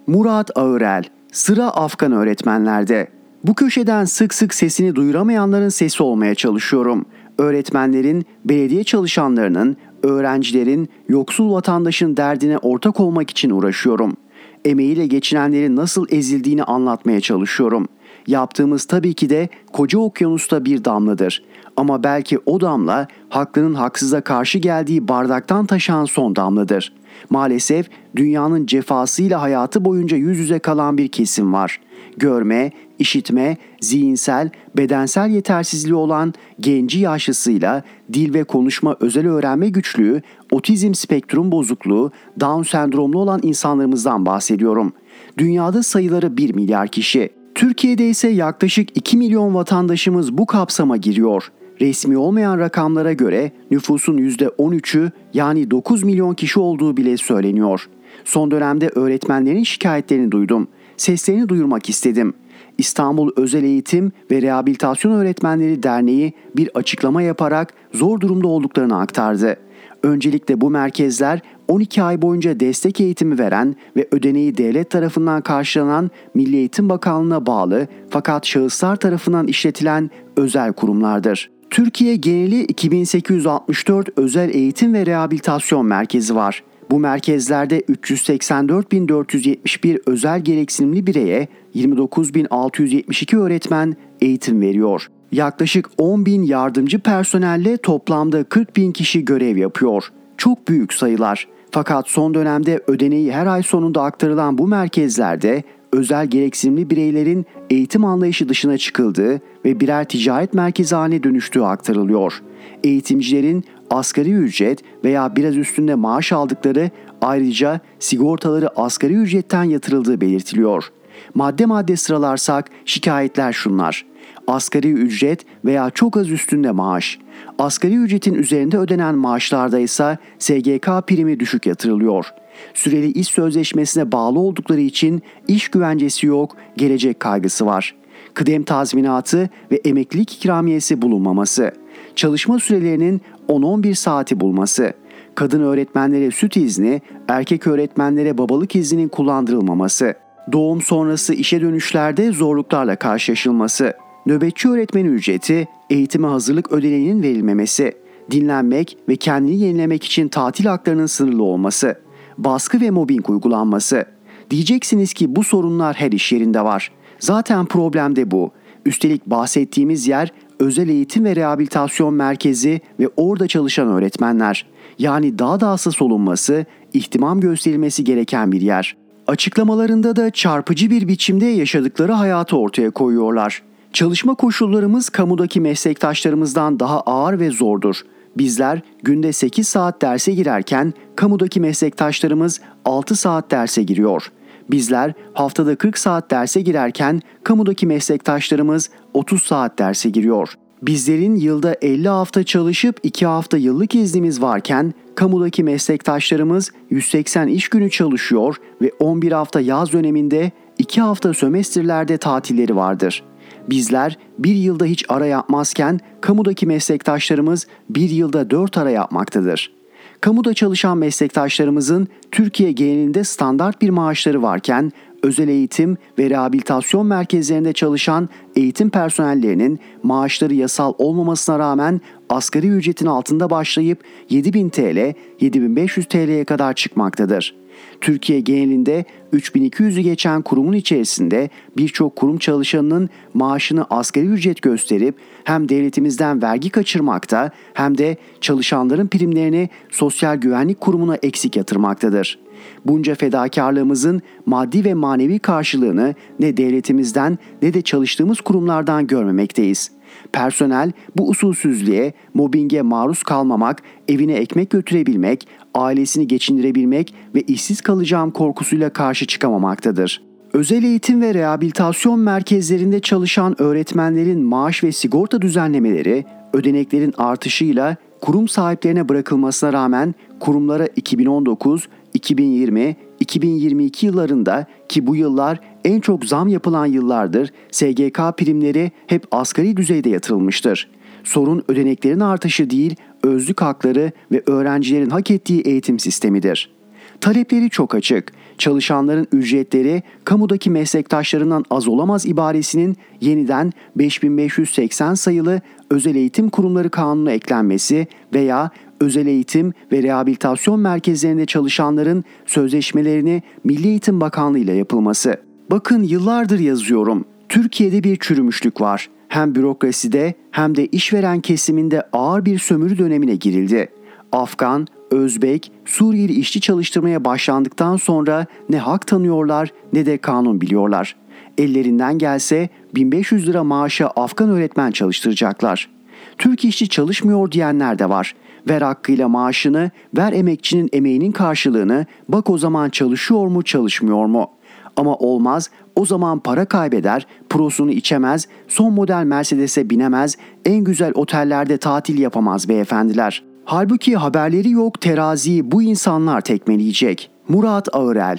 Murat Ağırel, sıra Afgan öğretmenlerde. Bu köşeden sık sık sesini duyuramayanların sesi olmaya çalışıyorum. Öğretmenlerin, belediye çalışanlarının, öğrencilerin, yoksul vatandaşın derdine ortak olmak için uğraşıyorum. Emeğiyle geçinenlerin nasıl ezildiğini anlatmaya çalışıyorum. Yaptığımız tabii ki de koca okyanusta bir damladır. Ama belki o damla haklının haksıza karşı geldiği bardaktan taşan son damladır. Maalesef dünyanın cefasıyla hayatı boyunca yüz yüze kalan bir kesim var. Görme, işitme, zihinsel, bedensel yetersizliği olan genci yaşlısıyla dil ve konuşma özel öğrenme güçlüğü, otizm spektrum bozukluğu, Down sendromlu olan insanlarımızdan bahsediyorum. Dünyada sayıları 1 milyar kişi. Türkiye'de ise yaklaşık 2 milyon vatandaşımız bu kapsama giriyor. Resmi olmayan rakamlara göre nüfusun %13'ü yani 9 milyon kişi olduğu bile söyleniyor. Son dönemde öğretmenlerin şikayetlerini duydum. Seslerini duyurmak istedim. İstanbul Özel Eğitim ve Rehabilitasyon Öğretmenleri Derneği bir açıklama yaparak zor durumda olduklarını aktardı. Öncelikle bu merkezler 12 ay boyunca destek eğitimi veren ve ödeneği devlet tarafından karşılanan Milli Eğitim Bakanlığı'na bağlı fakat şahıslar tarafından işletilen özel kurumlardır. Türkiye geneli 2864 özel eğitim ve rehabilitasyon merkezi var. Bu merkezlerde 384.471 özel gereksinimli bireye 29.672 öğretmen eğitim veriyor. Yaklaşık 10.000 yardımcı personelle toplamda 40.000 kişi görev yapıyor. Çok büyük sayılar. Fakat son dönemde ödeneği her ay sonunda aktarılan bu merkezlerde özel gereksinimli bireylerin eğitim anlayışı dışına çıkıldığı ve birer ticaret merkezi haline dönüştüğü aktarılıyor. Eğitimcilerin asgari ücret veya biraz üstünde maaş aldıkları ayrıca sigortaları asgari ücretten yatırıldığı belirtiliyor. Madde madde sıralarsak şikayetler şunlar. Asgari ücret veya çok az üstünde maaş. Asgari ücretin üzerinde ödenen maaşlarda ise SGK primi düşük yatırılıyor. Süreli iş sözleşmesine bağlı oldukları için iş güvencesi yok, gelecek kaygısı var. Kıdem tazminatı ve emeklilik ikramiyesi bulunmaması. Çalışma sürelerinin 10-11 saati bulması. Kadın öğretmenlere süt izni, erkek öğretmenlere babalık izninin kullandırılmaması, doğum sonrası işe dönüşlerde zorluklarla karşılaşılması, nöbetçi öğretmen ücreti, eğitime hazırlık ödeneğinin verilmemesi, dinlenmek ve kendini yenilemek için tatil haklarının sınırlı olması, baskı ve mobbing uygulanması. Diyeceksiniz ki bu sorunlar her iş yerinde var. Zaten problem de bu. Üstelik bahsettiğimiz yer özel eğitim ve rehabilitasyon merkezi ve orada çalışan öğretmenler. Yani daha da hassas olunması, ihtimam gösterilmesi gereken bir yer. Açıklamalarında da çarpıcı bir biçimde yaşadıkları hayatı ortaya koyuyorlar. Çalışma koşullarımız kamudaki meslektaşlarımızdan daha ağır ve zordur. Bizler günde 8 saat derse girerken kamudaki meslektaşlarımız 6 saat derse giriyor. Bizler haftada 40 saat derse girerken kamudaki meslektaşlarımız 30 saat derse giriyor. Bizlerin yılda 50 hafta çalışıp 2 hafta yıllık iznimiz varken kamudaki meslektaşlarımız 180 iş günü çalışıyor ve 11 hafta yaz döneminde 2 hafta sömestrlerde tatilleri vardır. Bizler bir yılda hiç ara yapmazken kamudaki meslektaşlarımız bir yılda 4 ara yapmaktadır. Kamuda çalışan meslektaşlarımızın Türkiye genelinde standart bir maaşları varken özel eğitim ve rehabilitasyon merkezlerinde çalışan eğitim personellerinin maaşları yasal olmamasına rağmen asgari ücretin altında başlayıp 7000 TL, 7500 TL'ye kadar çıkmaktadır. Türkiye genelinde 3200'ü geçen kurumun içerisinde birçok kurum çalışanının maaşını asgari ücret gösterip hem devletimizden vergi kaçırmakta hem de çalışanların primlerini Sosyal Güvenlik Kurumu'na eksik yatırmaktadır. Bunca fedakarlığımızın maddi ve manevi karşılığını ne devletimizden ne de çalıştığımız kurumlardan görmemekteyiz. Personel bu usulsüzlüğe, mobbinge maruz kalmamak, evine ekmek götürebilmek, ailesini geçindirebilmek ve işsiz kalacağım korkusuyla karşı çıkamamaktadır. Özel eğitim ve rehabilitasyon merkezlerinde çalışan öğretmenlerin maaş ve sigorta düzenlemeleri ödeneklerin artışıyla kurum sahiplerine bırakılmasına rağmen kurumlara 2019, 2020, 2022 yıllarında ki bu yıllar en çok zam yapılan yıllardır SGK primleri hep asgari düzeyde yatırılmıştır. Sorun ödeneklerin artışı değil, özlük hakları ve öğrencilerin hak ettiği eğitim sistemidir. Talepleri çok açık. Çalışanların ücretleri kamudaki meslektaşlarından az olamaz ibaresinin yeniden 5580 sayılı Özel Eğitim Kurumları Kanunu eklenmesi veya özel eğitim ve rehabilitasyon merkezlerinde çalışanların sözleşmelerini Milli Eğitim Bakanlığı ile yapılması. Bakın yıllardır yazıyorum. Türkiye'de bir çürümüşlük var. Hem bürokraside hem de işveren kesiminde ağır bir sömürü dönemine girildi. Afgan, Özbek, Suriyeli işçi çalıştırmaya başlandıktan sonra ne hak tanıyorlar ne de kanun biliyorlar. Ellerinden gelse 1500 lira maaşa Afgan öğretmen çalıştıracaklar. Türk işçi çalışmıyor diyenler de var. Ver hakkıyla maaşını, ver emekçinin emeğinin karşılığını, bak o zaman çalışıyor mu çalışmıyor mu? Ama olmaz, o zaman para kaybeder, prosunu içemez, son model Mercedes'e binemez, en güzel otellerde tatil yapamaz beyefendiler. Halbuki haberleri yok teraziyi bu insanlar tekmeleyecek. Murat Ağırel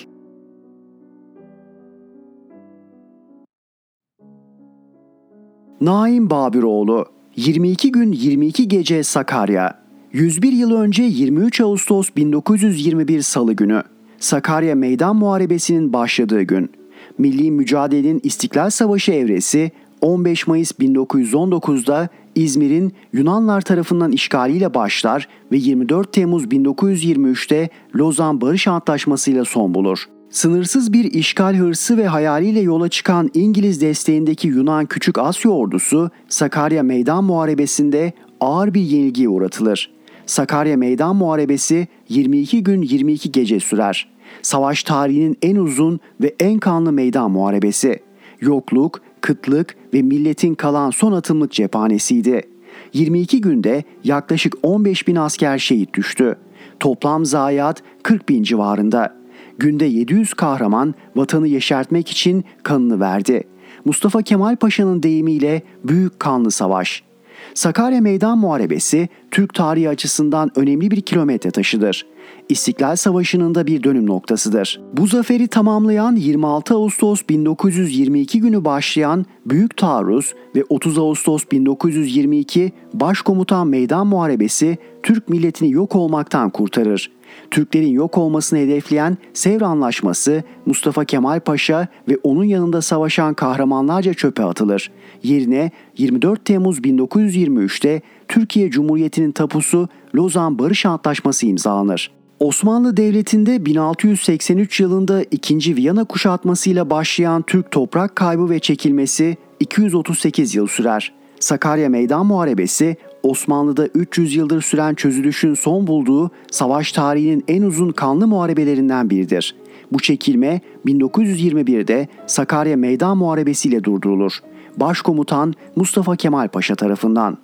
Naim Babiroğlu 22 gün 22 gece Sakarya 101 yıl önce 23 Ağustos 1921 Salı günü Sakarya Meydan Muharebesi'nin başladığı gün. Milli mücadelenin İstiklal Savaşı evresi 15 Mayıs 1919'da İzmir'in Yunanlar tarafından işgaliyle başlar ve 24 Temmuz 1923'te Lozan Barış Antlaşması'yla son bulur. Sınırsız bir işgal hırsı ve hayaliyle yola çıkan İngiliz desteğindeki Yunan Küçük Asya ordusu Sakarya Meydan Muharebesi'nde ağır bir yenilgiye uğratılır. Sakarya Meydan Muharebesi 22 gün 22 gece sürer. Savaş tarihinin en uzun ve en kanlı meydan muharebesi. Yokluk, kıtlık ve milletin kalan son atımlık cephanesiydi. 22 günde yaklaşık 15 bin asker şehit düştü. Toplam zayiat 40 bin civarında. Günde 700 kahraman vatanı yeşertmek için kanını verdi. Mustafa Kemal Paşa'nın deyimiyle Büyük Kanlı Savaş. Sakarya Meydan Muharebesi Türk tarihi açısından önemli bir kilometre taşıdır. İstiklal Savaşı'nın da bir dönüm noktasıdır. Bu zaferi tamamlayan 26 Ağustos 1922 günü başlayan Büyük Taarruz ve 30 Ağustos 1922 Başkomutan Meydan Muharebesi Türk milletini yok olmaktan kurtarır. Türklerin yok olmasını hedefleyen Sevr Anlaşması Mustafa Kemal Paşa ve onun yanında savaşan kahramanlarca çöpe atılır. Yerine 24 Temmuz 1923'te Türkiye Cumhuriyeti'nin tapusu Lozan Barış Antlaşması imzalanır. Osmanlı Devleti'nde 1683 yılında 2. Viyana kuşatmasıyla başlayan Türk toprak kaybı ve çekilmesi 238 yıl sürer. Sakarya Meydan Muharebesi Osmanlı'da 300 yıldır süren çözülüşün son bulduğu savaş tarihinin en uzun kanlı muharebelerinden biridir. Bu çekilme 1921'de Sakarya Meydan Muharebesi ile durdurulur. Başkomutan Mustafa Kemal Paşa tarafından.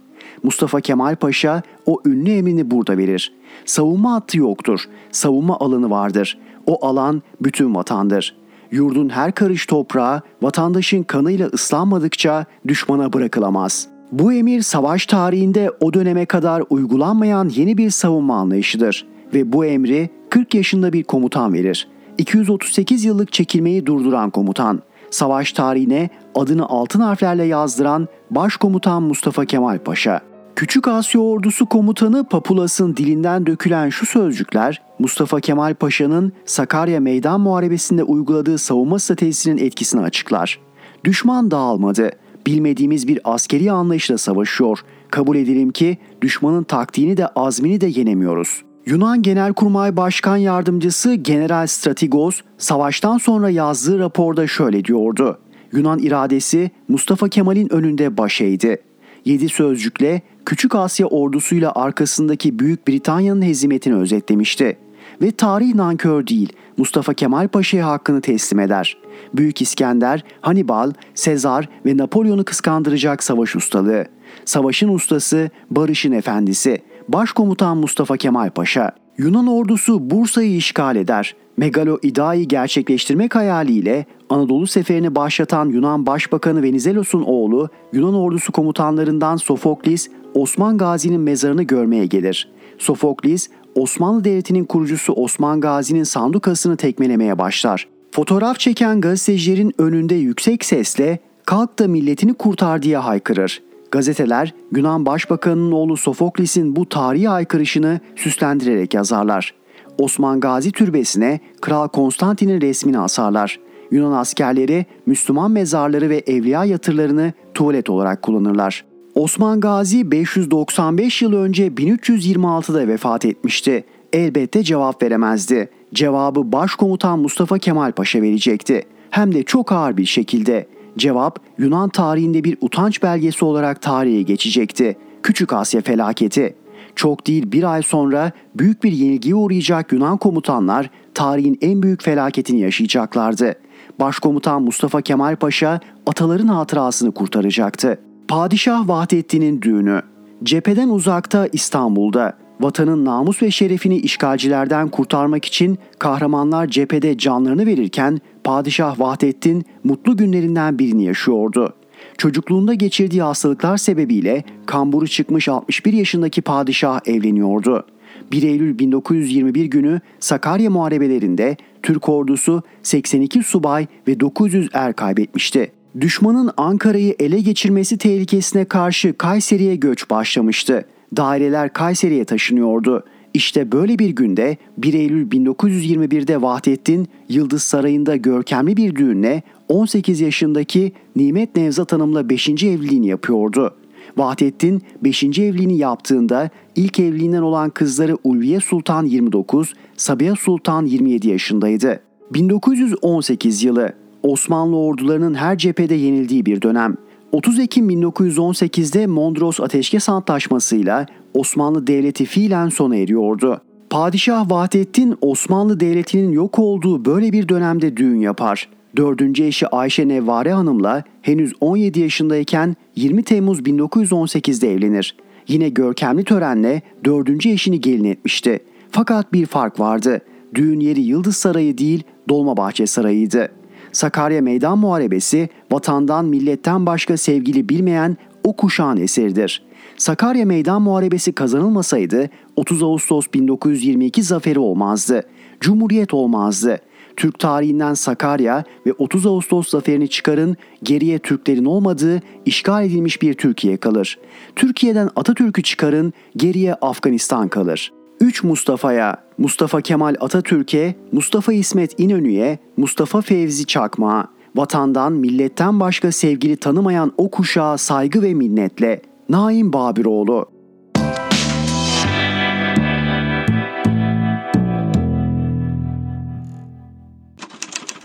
Mustafa Kemal Paşa o ünlü emrini burada verir. Savunma hattı yoktur. Savunma alanı vardır. O alan bütün vatandır. Yurdun her karış toprağı vatandaşın kanıyla ıslanmadıkça düşmana bırakılamaz. Bu emir savaş tarihinde o döneme kadar uygulanmayan yeni bir savunma anlayışıdır ve bu emri 40 yaşında bir komutan verir. 238 yıllık çekilmeyi durduran komutan, savaş tarihine adını altın harflerle yazdıran Başkomutan Mustafa Kemal Paşa. Küçük Asya Ordusu Komutanı Papulas'ın dilinden dökülen şu sözcükler Mustafa Kemal Paşa'nın Sakarya Meydan Muharebesi'nde uyguladığı savunma stratejisinin etkisini açıklar. Düşman dağılmadı. Bilmediğimiz bir askeri anlayışla savaşıyor. Kabul edelim ki düşmanın taktiğini de azmini de yenemiyoruz. Yunan Genelkurmay Başkan Yardımcısı General Stratigos savaştan sonra yazdığı raporda şöyle diyordu. Yunan iradesi Mustafa Kemal'in önünde baş eğdi. Yedi sözcükle Küçük Asya ordusuyla arkasındaki Büyük Britanya'nın hezimetini özetlemişti. Ve tarih nankör değil, Mustafa Kemal Paşa'ya hakkını teslim eder. Büyük İskender, Hannibal, Sezar ve Napolyon'u kıskandıracak savaş ustalığı. Savaşın ustası, barışın efendisi. Başkomutan Mustafa Kemal Paşa. Yunan ordusu Bursa'yı işgal eder. Megalo İda'yı gerçekleştirmek hayaliyle Anadolu seferini başlatan Yunan Başbakanı Venizelos'un oğlu Yunan ordusu komutanlarından Sofoklis, Osman Gazi'nin mezarını görmeye gelir. Sofoklis, Osmanlı Devleti'nin kurucusu Osman Gazi'nin sandukasını tekmelemeye başlar. Fotoğraf çeken gazetecilerin önünde yüksek sesle "Kalk da milletini kurtar." diye haykırır. Gazeteler Yunan Başbakanı'nın oğlu Sofokles'in bu tarihi haykırışını süslendirerek yazarlar. Osman Gazi türbesine Kral Konstantin'in resmini asarlar. Yunan askerleri Müslüman mezarları ve evliya yatırlarını tuvalet olarak kullanırlar. Osman Gazi 595 yıl önce 1326'da vefat etmişti. Elbette cevap veremezdi. Cevabı Başkomutan Mustafa Kemal Paşa verecekti. Hem de çok ağır bir şekilde. Cevap Yunan tarihinde bir utanç belgesi olarak tarihe geçecekti. Küçük Asya felaketi. Çok değil bir ay sonra büyük bir yenilgiye uğrayacak Yunan komutanlar tarihin en büyük felaketini yaşayacaklardı. Başkomutan Mustafa Kemal Paşa ataların hatırasını kurtaracaktı. Padişah Vahdettin'in düğünü. Cepheden uzakta İstanbul'da vatanın namus ve şerefini işgalcilerden kurtarmak için kahramanlar cephede canlarını verirken Padişah Vahdettin mutlu günlerinden birini yaşıyordu. Çocukluğunda geçirdiği hastalıklar sebebiyle kamburu çıkmış 61 yaşındaki padişah evleniyordu. 1 Eylül 1921 günü Sakarya Muharebelerinde Türk ordusu 82 subay ve 900 er kaybetmişti. Düşmanın Ankara'yı ele geçirmesi tehlikesine karşı Kayseri'ye göç başlamıştı. Daireler Kayseri'ye taşınıyordu. İşte böyle bir günde 1 Eylül 1921'de Vahdettin Yıldız Sarayı'nda görkemli bir düğünle 18 yaşındaki Nimet Nevzat Hanım'la 5. evliliğini yapıyordu. Vahdettin 5. evliliğini yaptığında ilk evliliğinden olan kızları Ulviye Sultan 29, Sabiha Sultan 27 yaşındaydı. 1918 yılı Osmanlı ordularının her cephede yenildiği bir dönem. 30 Ekim 1918'de Mondros Ateşkes Antlaşması'yla Osmanlı Devleti fiilen sona eriyordu. Padişah Vahdettin Osmanlı Devleti'nin yok olduğu böyle bir dönemde düğün yapar. Dördüncü eşi Ayşe Nevvare Hanım'la henüz 17 yaşındayken 20 Temmuz 1918'de evlenir. Yine görkemli törenle dördüncü eşini gelin etmişti. Fakat bir fark vardı. Düğün yeri Yıldız Sarayı değil Dolmabahçe Sarayı'ydı. Sakarya Meydan Muharebesi vatandan milletten başka sevgili bilmeyen o kuşağın eseridir. Sakarya Meydan Muharebesi kazanılmasaydı 30 Ağustos 1922 zaferi olmazdı. Cumhuriyet olmazdı. Türk tarihinden Sakarya ve 30 Ağustos zaferini çıkarın geriye Türklerin olmadığı işgal edilmiş bir Türkiye kalır. Türkiye'den Atatürk'ü çıkarın geriye Afganistan kalır. 3 Mustafa'ya, Mustafa Kemal Atatürk'e, Mustafa İsmet İnönü'ye, Mustafa Fevzi Çakmak'a, vatandan, milletten başka sevgili tanımayan o kuşağa saygı ve minnetle. Naim Babiroğlu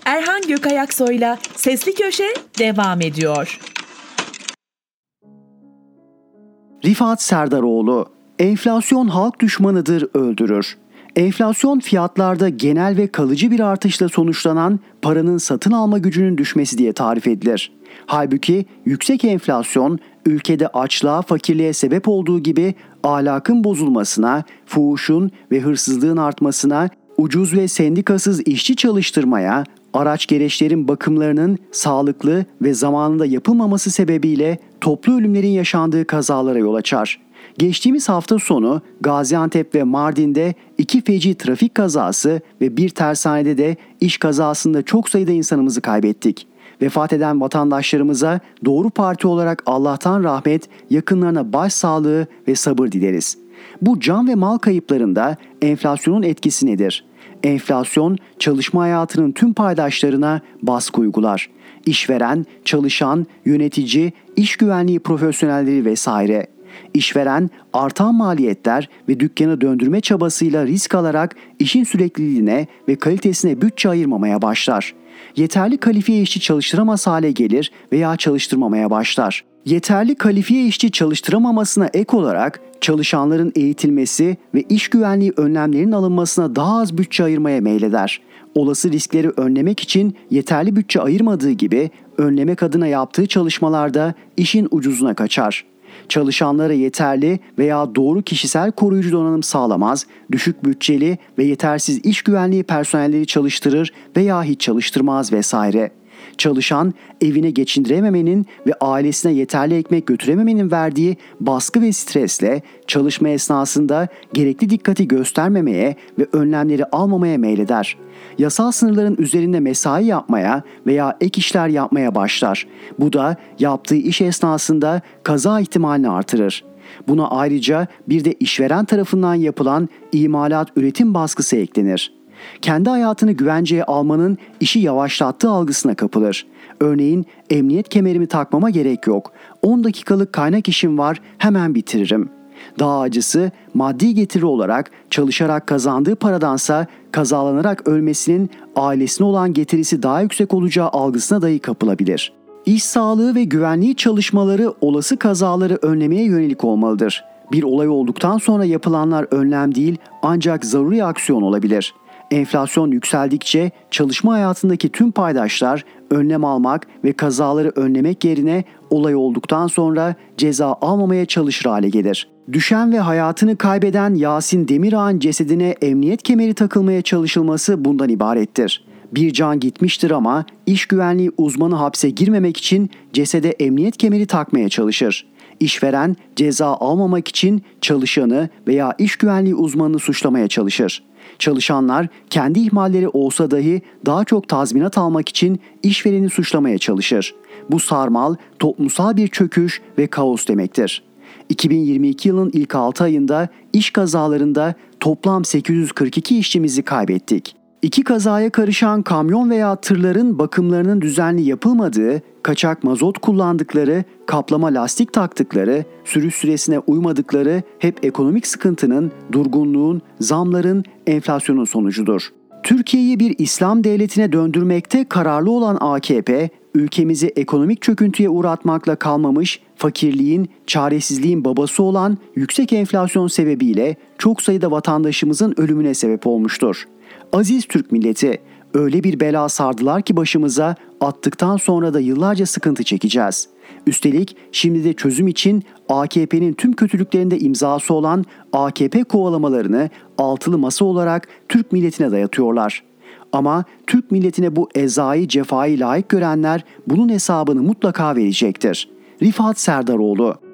Erhan Gökayaksoy'la Sesli Köşe devam ediyor. Rifat Serdaroğlu Enflasyon halk düşmanıdır, öldürür. Enflasyon fiyatlarda genel ve kalıcı bir artışla sonuçlanan paranın satın alma gücünün düşmesi diye tarif edilir. Halbuki yüksek enflasyon ülkede açlığa, fakirliğe sebep olduğu gibi ahlakın bozulmasına, fuhuşun ve hırsızlığın artmasına, ucuz ve sendikasız işçi çalıştırmaya, araç gereçlerin bakımlarının sağlıklı ve zamanında yapılmaması sebebiyle toplu ölümlerin yaşandığı kazalara yol açar. Geçtiğimiz hafta sonu Gaziantep ve Mardin'de iki feci trafik kazası ve bir tersanede de iş kazasında çok sayıda insanımızı kaybettik. Vefat eden vatandaşlarımıza doğru parti olarak Allah'tan rahmet, yakınlarına başsağlığı ve sabır dileriz. Bu can ve mal kayıplarında enflasyonun etkisi nedir? Enflasyon çalışma hayatının tüm paydaşlarına baskı uygular. İşveren, çalışan, yönetici, iş güvenliği profesyonelleri vesaire. İşveren artan maliyetler ve dükkanı döndürme çabasıyla risk alarak işin sürekliliğine ve kalitesine bütçe ayırmamaya başlar. Yeterli kalifiye işçi çalıştıramaz hale gelir veya çalıştırmamaya başlar. Yeterli kalifiye işçi çalıştıramamasına ek olarak çalışanların eğitilmesi ve iş güvenliği önlemlerinin alınmasına daha az bütçe ayırmaya meyleder. Olası riskleri önlemek için yeterli bütçe ayırmadığı gibi önlemek adına yaptığı çalışmalarda işin ucuzuna kaçar. Çalışanlara yeterli veya doğru kişisel koruyucu donanım sağlamaz, düşük bütçeli ve yetersiz iş güvenliği personelleri çalıştırır veya hiç çalıştırmaz vesaire.'' Çalışan evine geçindirememenin ve ailesine yeterli ekmek götürememenin verdiği baskı ve stresle çalışma esnasında gerekli dikkati göstermemeye ve önlemleri almamaya meyleder. Yasal sınırların üzerinde mesai yapmaya veya ek işler yapmaya başlar. Bu da yaptığı iş esnasında kaza ihtimalini artırır. Buna ayrıca bir de işveren tarafından yapılan imalat üretim baskısı eklenir kendi hayatını güvenceye almanın işi yavaşlattığı algısına kapılır. Örneğin emniyet kemerimi takmama gerek yok. 10 dakikalık kaynak işim var hemen bitiririm. Daha acısı maddi getiri olarak çalışarak kazandığı paradansa kazalanarak ölmesinin ailesine olan getirisi daha yüksek olacağı algısına dahi kapılabilir. İş sağlığı ve güvenliği çalışmaları olası kazaları önlemeye yönelik olmalıdır. Bir olay olduktan sonra yapılanlar önlem değil ancak zaruri aksiyon olabilir.'' Enflasyon yükseldikçe çalışma hayatındaki tüm paydaşlar önlem almak ve kazaları önlemek yerine olay olduktan sonra ceza almamaya çalışır hale gelir. Düşen ve hayatını kaybeden Yasin Demirağ'ın cesedine emniyet kemeri takılmaya çalışılması bundan ibarettir. Bir can gitmiştir ama iş güvenliği uzmanı hapse girmemek için cesede emniyet kemeri takmaya çalışır. İşveren ceza almamak için çalışanı veya iş güvenliği uzmanını suçlamaya çalışır. Çalışanlar kendi ihmalleri olsa dahi daha çok tazminat almak için işvereni suçlamaya çalışır. Bu sarmal toplumsal bir çöküş ve kaos demektir. 2022 yılın ilk 6 ayında iş kazalarında toplam 842 işçimizi kaybettik. İki kazaya karışan kamyon veya tırların bakımlarının düzenli yapılmadığı, kaçak mazot kullandıkları, kaplama lastik taktıkları, sürüş süresine uymadıkları hep ekonomik sıkıntının, durgunluğun, zamların, enflasyonun sonucudur. Türkiye'yi bir İslam devletine döndürmekte kararlı olan AKP, ülkemizi ekonomik çöküntüye uğratmakla kalmamış, fakirliğin, çaresizliğin babası olan yüksek enflasyon sebebiyle çok sayıda vatandaşımızın ölümüne sebep olmuştur. Aziz Türk milleti, öyle bir bela sardılar ki başımıza attıktan sonra da yıllarca sıkıntı çekeceğiz. Üstelik şimdi de çözüm için AKP'nin tüm kötülüklerinde imzası olan AKP kovalamalarını altılı masa olarak Türk milletine dayatıyorlar. Ama Türk milletine bu ezayı cefayı layık görenler bunun hesabını mutlaka verecektir. Rifat Serdaroğlu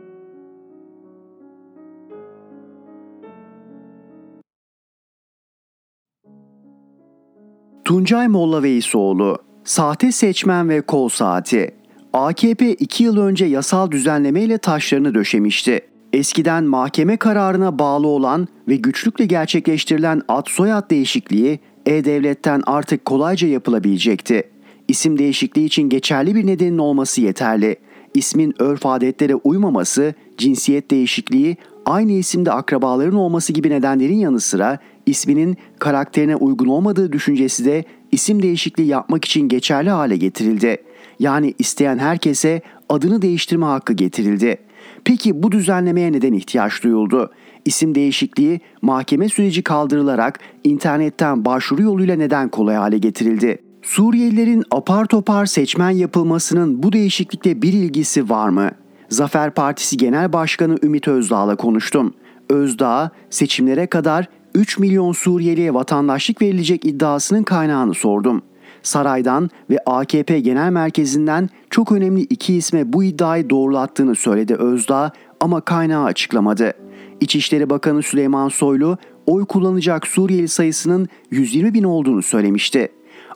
Tuncay Molla Veysoğlu, sahte seçmen ve kol saati. AKP 2 yıl önce yasal düzenlemeyle taşlarını döşemişti. Eskiden mahkeme kararına bağlı olan ve güçlükle gerçekleştirilen ad soyad değişikliği E-Devlet'ten artık kolayca yapılabilecekti. İsim değişikliği için geçerli bir nedenin olması yeterli. İsmin örf adetlere uymaması, cinsiyet değişikliği, aynı isimde akrabaların olması gibi nedenlerin yanı sıra isminin karakterine uygun olmadığı düşüncesi de isim değişikliği yapmak için geçerli hale getirildi. Yani isteyen herkese adını değiştirme hakkı getirildi. Peki bu düzenlemeye neden ihtiyaç duyuldu? İsim değişikliği mahkeme süreci kaldırılarak internetten başvuru yoluyla neden kolay hale getirildi? Suriyelilerin apar topar seçmen yapılmasının bu değişiklikle bir ilgisi var mı? Zafer Partisi Genel Başkanı Ümit Özdağ'la konuştum. Özdağ seçimlere kadar 3 milyon Suriyeliye vatandaşlık verilecek iddiasının kaynağını sordum. Saraydan ve AKP Genel Merkezi'nden çok önemli iki isme bu iddiayı doğrulattığını söyledi Özdağ ama kaynağı açıklamadı. İçişleri Bakanı Süleyman Soylu oy kullanacak Suriyeli sayısının 120 bin olduğunu söylemişti.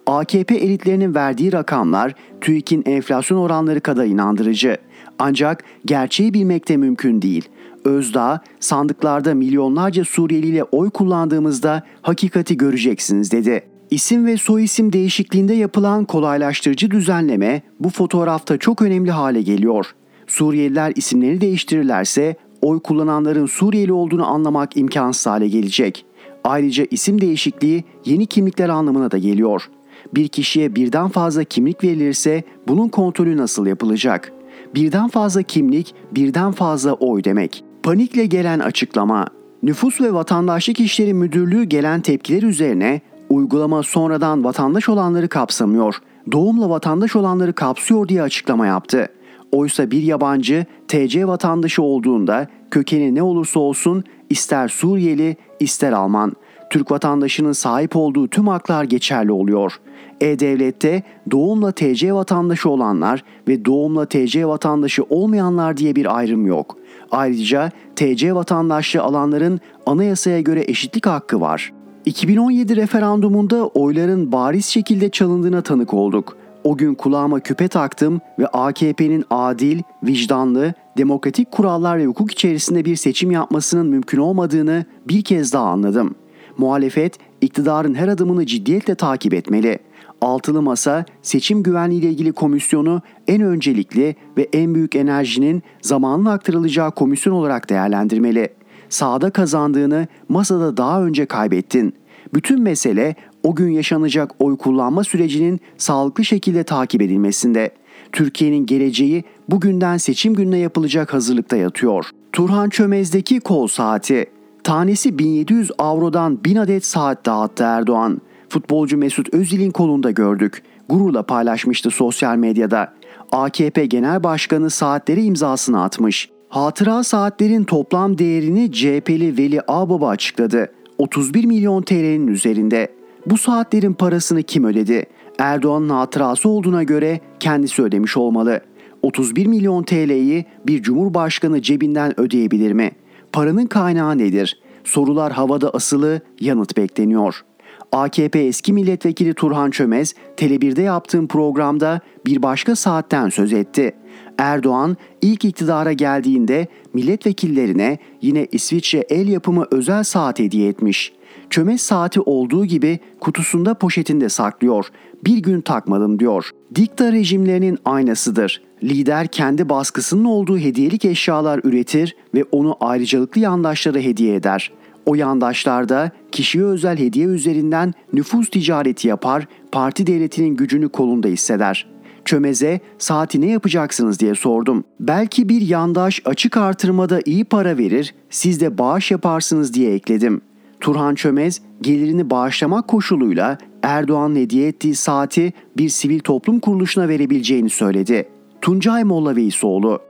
AKP elitlerinin verdiği rakamlar TÜİK'in enflasyon oranları kadar inandırıcı. Ancak gerçeği bilmek de mümkün değil. Özdağ, sandıklarda milyonlarca Suriyeli ile oy kullandığımızda hakikati göreceksiniz dedi. İsim ve soyisim değişikliğinde yapılan kolaylaştırıcı düzenleme bu fotoğrafta çok önemli hale geliyor. Suriyeliler isimlerini değiştirirlerse oy kullananların Suriyeli olduğunu anlamak imkansız hale gelecek. Ayrıca isim değişikliği yeni kimlikler anlamına da geliyor. Bir kişiye birden fazla kimlik verilirse bunun kontrolü nasıl yapılacak? Birden fazla kimlik, birden fazla oy demek. Panikle gelen açıklama. Nüfus ve Vatandaşlık İşleri Müdürlüğü gelen tepkiler üzerine uygulama sonradan vatandaş olanları kapsamıyor, doğumla vatandaş olanları kapsıyor diye açıklama yaptı. Oysa bir yabancı TC vatandaşı olduğunda kökeni ne olursa olsun ister Suriyeli ister Alman Türk vatandaşının sahip olduğu tüm haklar geçerli oluyor. E-Devlet'te doğumla TC vatandaşı olanlar ve doğumla TC vatandaşı olmayanlar diye bir ayrım yok. Ayrıca TC vatandaşlığı alanların anayasaya göre eşitlik hakkı var. 2017 referandumunda oyların bariz şekilde çalındığına tanık olduk. O gün kulağıma küpe taktım ve AKP'nin adil, vicdanlı, demokratik kurallar ve hukuk içerisinde bir seçim yapmasının mümkün olmadığını bir kez daha anladım. Muhalefet iktidarın her adımını ciddiyetle takip etmeli. Altılı Masa seçim güvenliği ile ilgili komisyonu en öncelikli ve en büyük enerjinin zamanla aktarılacağı komisyon olarak değerlendirmeli. Sağda kazandığını masada daha önce kaybettin. Bütün mesele o gün yaşanacak oy kullanma sürecinin sağlıklı şekilde takip edilmesinde. Türkiye'nin geleceği bugünden seçim gününe yapılacak hazırlıkta yatıyor. Turhan Çömez'deki kol saati. Tanesi 1700 avrodan 1000 adet saat dağıttı Erdoğan. Futbolcu Mesut Özil'in kolunda gördük. Gururla paylaşmıştı sosyal medyada. AKP Genel Başkanı saatleri imzasını atmış. Hatıra saatlerin toplam değerini CHP'li Veli Ağbaba açıkladı. 31 milyon TL'nin üzerinde. Bu saatlerin parasını kim ödedi? Erdoğan'ın hatırası olduğuna göre kendisi ödemiş olmalı. 31 milyon TL'yi bir cumhurbaşkanı cebinden ödeyebilir mi? Paranın kaynağı nedir? Sorular havada asılı, yanıt bekleniyor. AKP eski milletvekili Turhan Çömez, Tele1'de yaptığım programda bir başka saatten söz etti. Erdoğan ilk iktidara geldiğinde milletvekillerine yine İsviçre el yapımı özel saat hediye etmiş. Çömez saati olduğu gibi kutusunda poşetinde saklıyor. Bir gün takmadım diyor. Dikta rejimlerinin aynasıdır. Lider kendi baskısının olduğu hediyelik eşyalar üretir ve onu ayrıcalıklı yandaşlara hediye eder. O yandaşlar da kişiye özel hediye üzerinden nüfus ticareti yapar, parti devletinin gücünü kolunda hisseder. Çömez'e saati ne yapacaksınız diye sordum. Belki bir yandaş açık artırmada iyi para verir, siz de bağış yaparsınız diye ekledim. Turhan Çömez gelirini bağışlamak koşuluyla Erdoğan'ın hediye ettiği saati bir sivil toplum kuruluşuna verebileceğini söyledi. Tuncay Molla Veysoğlu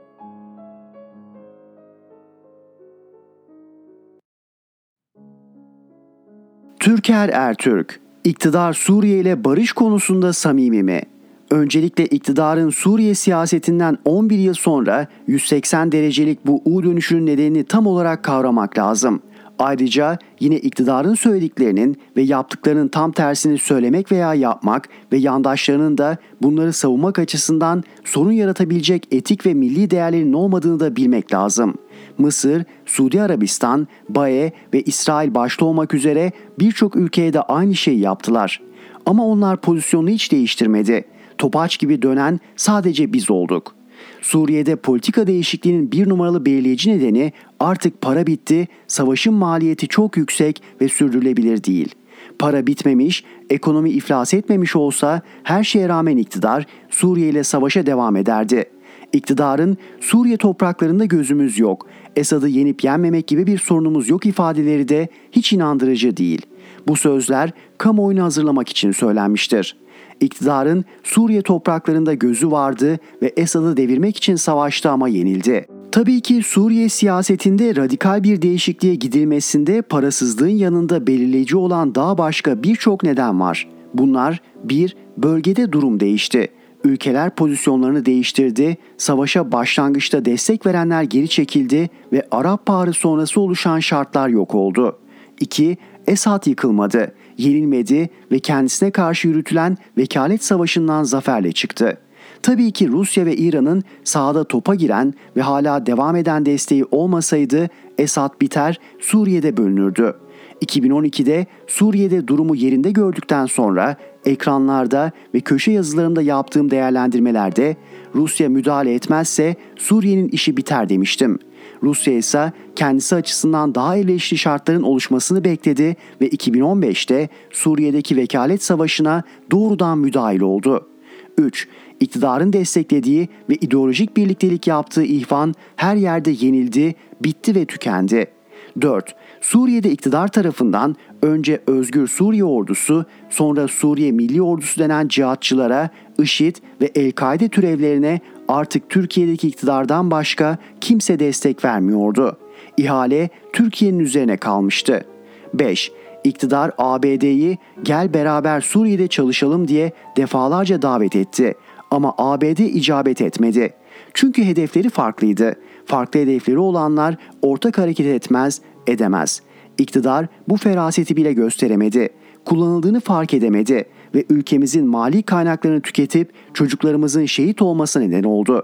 Türker Ertürk İktidar Suriye ile barış konusunda samimi mi? Öncelikle iktidarın Suriye siyasetinden 11 yıl sonra 180 derecelik bu U dönüşünün nedenini tam olarak kavramak lazım. Ayrıca yine iktidarın söylediklerinin ve yaptıklarının tam tersini söylemek veya yapmak ve yandaşlarının da bunları savunmak açısından sorun yaratabilecek etik ve milli değerlerin olmadığını da bilmek lazım. Mısır, Suudi Arabistan, BAE ve İsrail başta olmak üzere birçok ülkeye de aynı şeyi yaptılar. Ama onlar pozisyonunu hiç değiştirmedi. Topaç gibi dönen sadece biz olduk. Suriye'de politika değişikliğinin bir numaralı belirleyici nedeni artık para bitti, savaşın maliyeti çok yüksek ve sürdürülebilir değil. Para bitmemiş, ekonomi iflas etmemiş olsa her şeye rağmen iktidar Suriye ile savaşa devam ederdi. İktidarın Suriye topraklarında gözümüz yok, Esad'ı yenip yenmemek gibi bir sorunumuz yok ifadeleri de hiç inandırıcı değil. Bu sözler kamuoyunu hazırlamak için söylenmiştir. İktidarın Suriye topraklarında gözü vardı ve Esad'ı devirmek için savaştı ama yenildi. Tabii ki Suriye siyasetinde radikal bir değişikliğe gidilmesinde parasızlığın yanında belirleyici olan daha başka birçok neden var. Bunlar bir, bölgede durum değişti. Ülkeler pozisyonlarını değiştirdi, savaşa başlangıçta destek verenler geri çekildi ve Arap Baharı sonrası oluşan şartlar yok oldu. 2. Esad yıkılmadı, yenilmedi ve kendisine karşı yürütülen vekalet savaşından zaferle çıktı. Tabii ki Rusya ve İran'ın sahada topa giren ve hala devam eden desteği olmasaydı Esad biter, Suriye'de bölünürdü. 2012'de Suriye'de durumu yerinde gördükten sonra ekranlarda ve köşe yazılarımda yaptığım değerlendirmelerde Rusya müdahale etmezse Suriye'nin işi biter demiştim. Rusya ise kendisi açısından daha elverişli şartların oluşmasını bekledi ve 2015'te Suriye'deki vekalet savaşına doğrudan müdahil oldu. 3. İktidarın desteklediği ve ideolojik birliktelik yaptığı ihvan her yerde yenildi, bitti ve tükendi. 4. Suriye'de iktidar tarafından önce Özgür Suriye Ordusu, sonra Suriye Milli Ordusu denen cihatçılara, IŞİD ve El-Kaide türevlerine artık Türkiye'deki iktidardan başka kimse destek vermiyordu. İhale Türkiye'nin üzerine kalmıştı. 5. İktidar ABD'yi gel beraber Suriye'de çalışalım diye defalarca davet etti ama ABD icabet etmedi. Çünkü hedefleri farklıydı. Farklı hedefleri olanlar ortak hareket etmez, edemez. İktidar bu feraseti bile gösteremedi. Kullanıldığını fark edemedi ve ülkemizin mali kaynaklarını tüketip çocuklarımızın şehit olması neden oldu.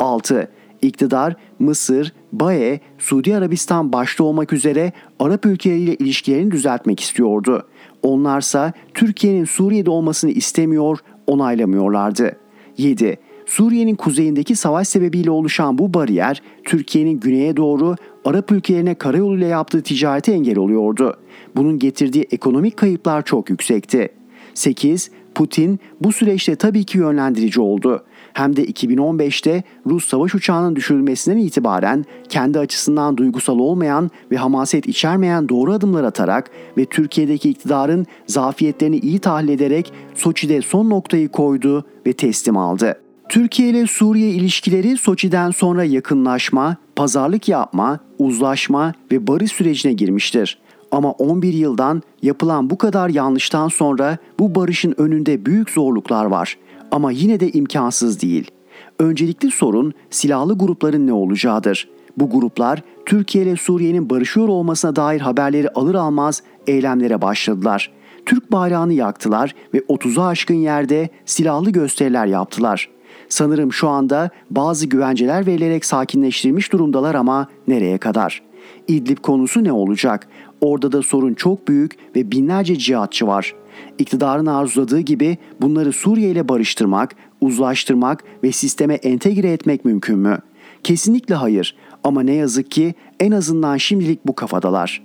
6. İktidar Mısır, BAE, Suudi Arabistan başta olmak üzere Arap ülkeleriyle ilişkilerini düzeltmek istiyordu. Onlarsa Türkiye'nin Suriye'de olmasını istemiyor, onaylamıyorlardı. 7. Suriye'nin kuzeyindeki savaş sebebiyle oluşan bu bariyer Türkiye'nin güneye doğru Arap ülkelerine karayoluyla yaptığı ticarete engel oluyordu. Bunun getirdiği ekonomik kayıplar çok yüksekti. 8. Putin bu süreçte tabii ki yönlendirici oldu. Hem de 2015'te Rus savaş uçağının düşürülmesinden itibaren kendi açısından duygusal olmayan ve hamaset içermeyen doğru adımlar atarak ve Türkiye'deki iktidarın zafiyetlerini iyi tahlil ederek Soçi'de son noktayı koydu ve teslim aldı. Türkiye ile Suriye ilişkileri Soçi'den sonra yakınlaşma, pazarlık yapma, uzlaşma ve barış sürecine girmiştir. Ama 11 yıldan yapılan bu kadar yanlıştan sonra bu barışın önünde büyük zorluklar var. Ama yine de imkansız değil. Öncelikli sorun silahlı grupların ne olacağıdır. Bu gruplar Türkiye ile Suriye'nin barışıyor olmasına dair haberleri alır almaz eylemlere başladılar. Türk bayrağını yaktılar ve 30'a aşkın yerde silahlı gösteriler yaptılar. Sanırım şu anda bazı güvenceler verilerek sakinleştirilmiş durumdalar ama nereye kadar? İdlib konusu ne olacak? Orada da sorun çok büyük ve binlerce cihatçı var. İktidarın arzuladığı gibi bunları Suriye ile barıştırmak, uzlaştırmak ve sisteme entegre etmek mümkün mü? Kesinlikle hayır ama ne yazık ki en azından şimdilik bu kafadalar.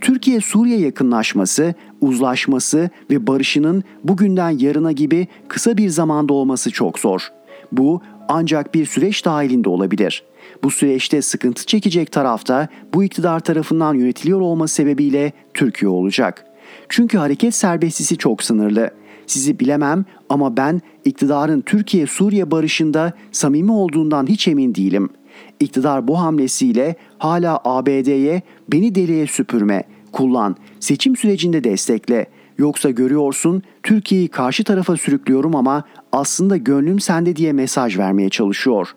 Türkiye-Suriye yakınlaşması, uzlaşması ve barışının bugünden yarına gibi kısa bir zamanda olması çok zor. Bu ancak bir süreç dahilinde olabilir. Bu süreçte sıkıntı çekecek tarafta bu iktidar tarafından yönetiliyor olması sebebiyle Türkiye olacak. Çünkü hareket serbestisi çok sınırlı. Sizi bilemem ama ben iktidarın Türkiye-Suriye barışında samimi olduğundan hiç emin değilim. İktidar bu hamlesiyle hala ABD'ye beni deliye süpürme, kullan, seçim sürecinde destekle, Yoksa görüyorsun Türkiye'yi karşı tarafa sürüklüyorum ama aslında gönlüm sende diye mesaj vermeye çalışıyor.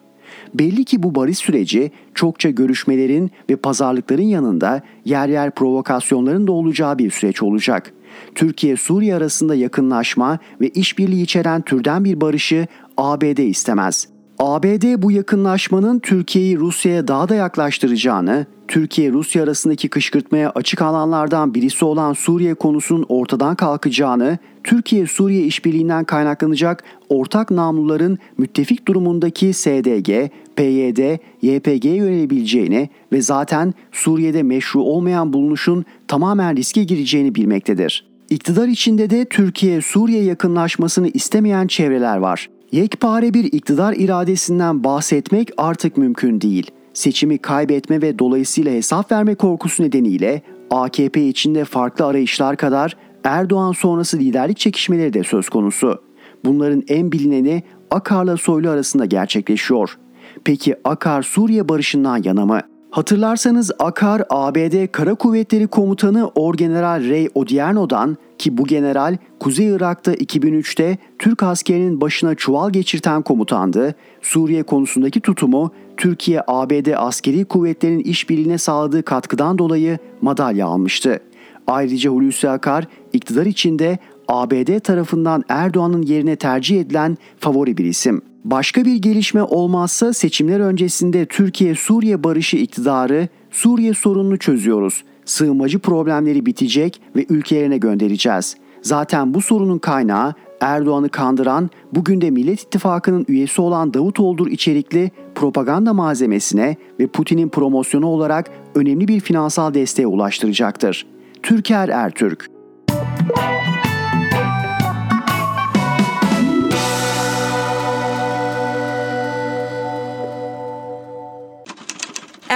Belli ki bu barış süreci çokça görüşmelerin ve pazarlıkların yanında yer yer provokasyonların da olacağı bir süreç olacak. Türkiye-Suriye arasında yakınlaşma ve işbirliği içeren türden bir barışı ABD istemez. ABD bu yakınlaşmanın Türkiye'yi Rusya'ya daha da yaklaştıracağını, Türkiye-Rusya arasındaki kışkırtmaya açık alanlardan birisi olan Suriye konusunun ortadan kalkacağını, Türkiye-Suriye işbirliğinden kaynaklanacak ortak namluların müttefik durumundaki SDG, PYD, YPG'ye yönelebileceğini ve zaten Suriye'de meşru olmayan bulunuşun tamamen riske gireceğini bilmektedir. İktidar içinde de Türkiye-Suriye yakınlaşmasını istemeyen çevreler var. Yekpare bir iktidar iradesinden bahsetmek artık mümkün değil. Seçimi kaybetme ve dolayısıyla hesap verme korkusu nedeniyle AKP içinde farklı arayışlar kadar Erdoğan sonrası liderlik çekişmeleri de söz konusu. Bunların en bilineni Akar'la Soylu arasında gerçekleşiyor. Peki Akar Suriye barışından yana mı? Hatırlarsanız Akar ABD Kara Kuvvetleri Komutanı Orgeneral Ray Odierno'dan ki bu general Kuzey Irak'ta 2003'te Türk askerinin başına çuval geçirten komutandı. Suriye konusundaki tutumu Türkiye ABD askeri kuvvetlerinin işbirliğine sağladığı katkıdan dolayı madalya almıştı. Ayrıca Hulusi Akar iktidar içinde ABD tarafından Erdoğan'ın yerine tercih edilen favori bir isim. Başka bir gelişme olmazsa seçimler öncesinde Türkiye-Suriye barışı iktidarı Suriye sorununu çözüyoruz. Sığınmacı problemleri bitecek ve ülkelerine göndereceğiz. Zaten bu sorunun kaynağı Erdoğan'ı kandıran, bugün de Millet İttifakı'nın üyesi olan Davutoğlu'dur içerikli propaganda malzemesine ve Putin'in promosyonu olarak önemli bir finansal desteğe ulaştıracaktır. Türker Ertürk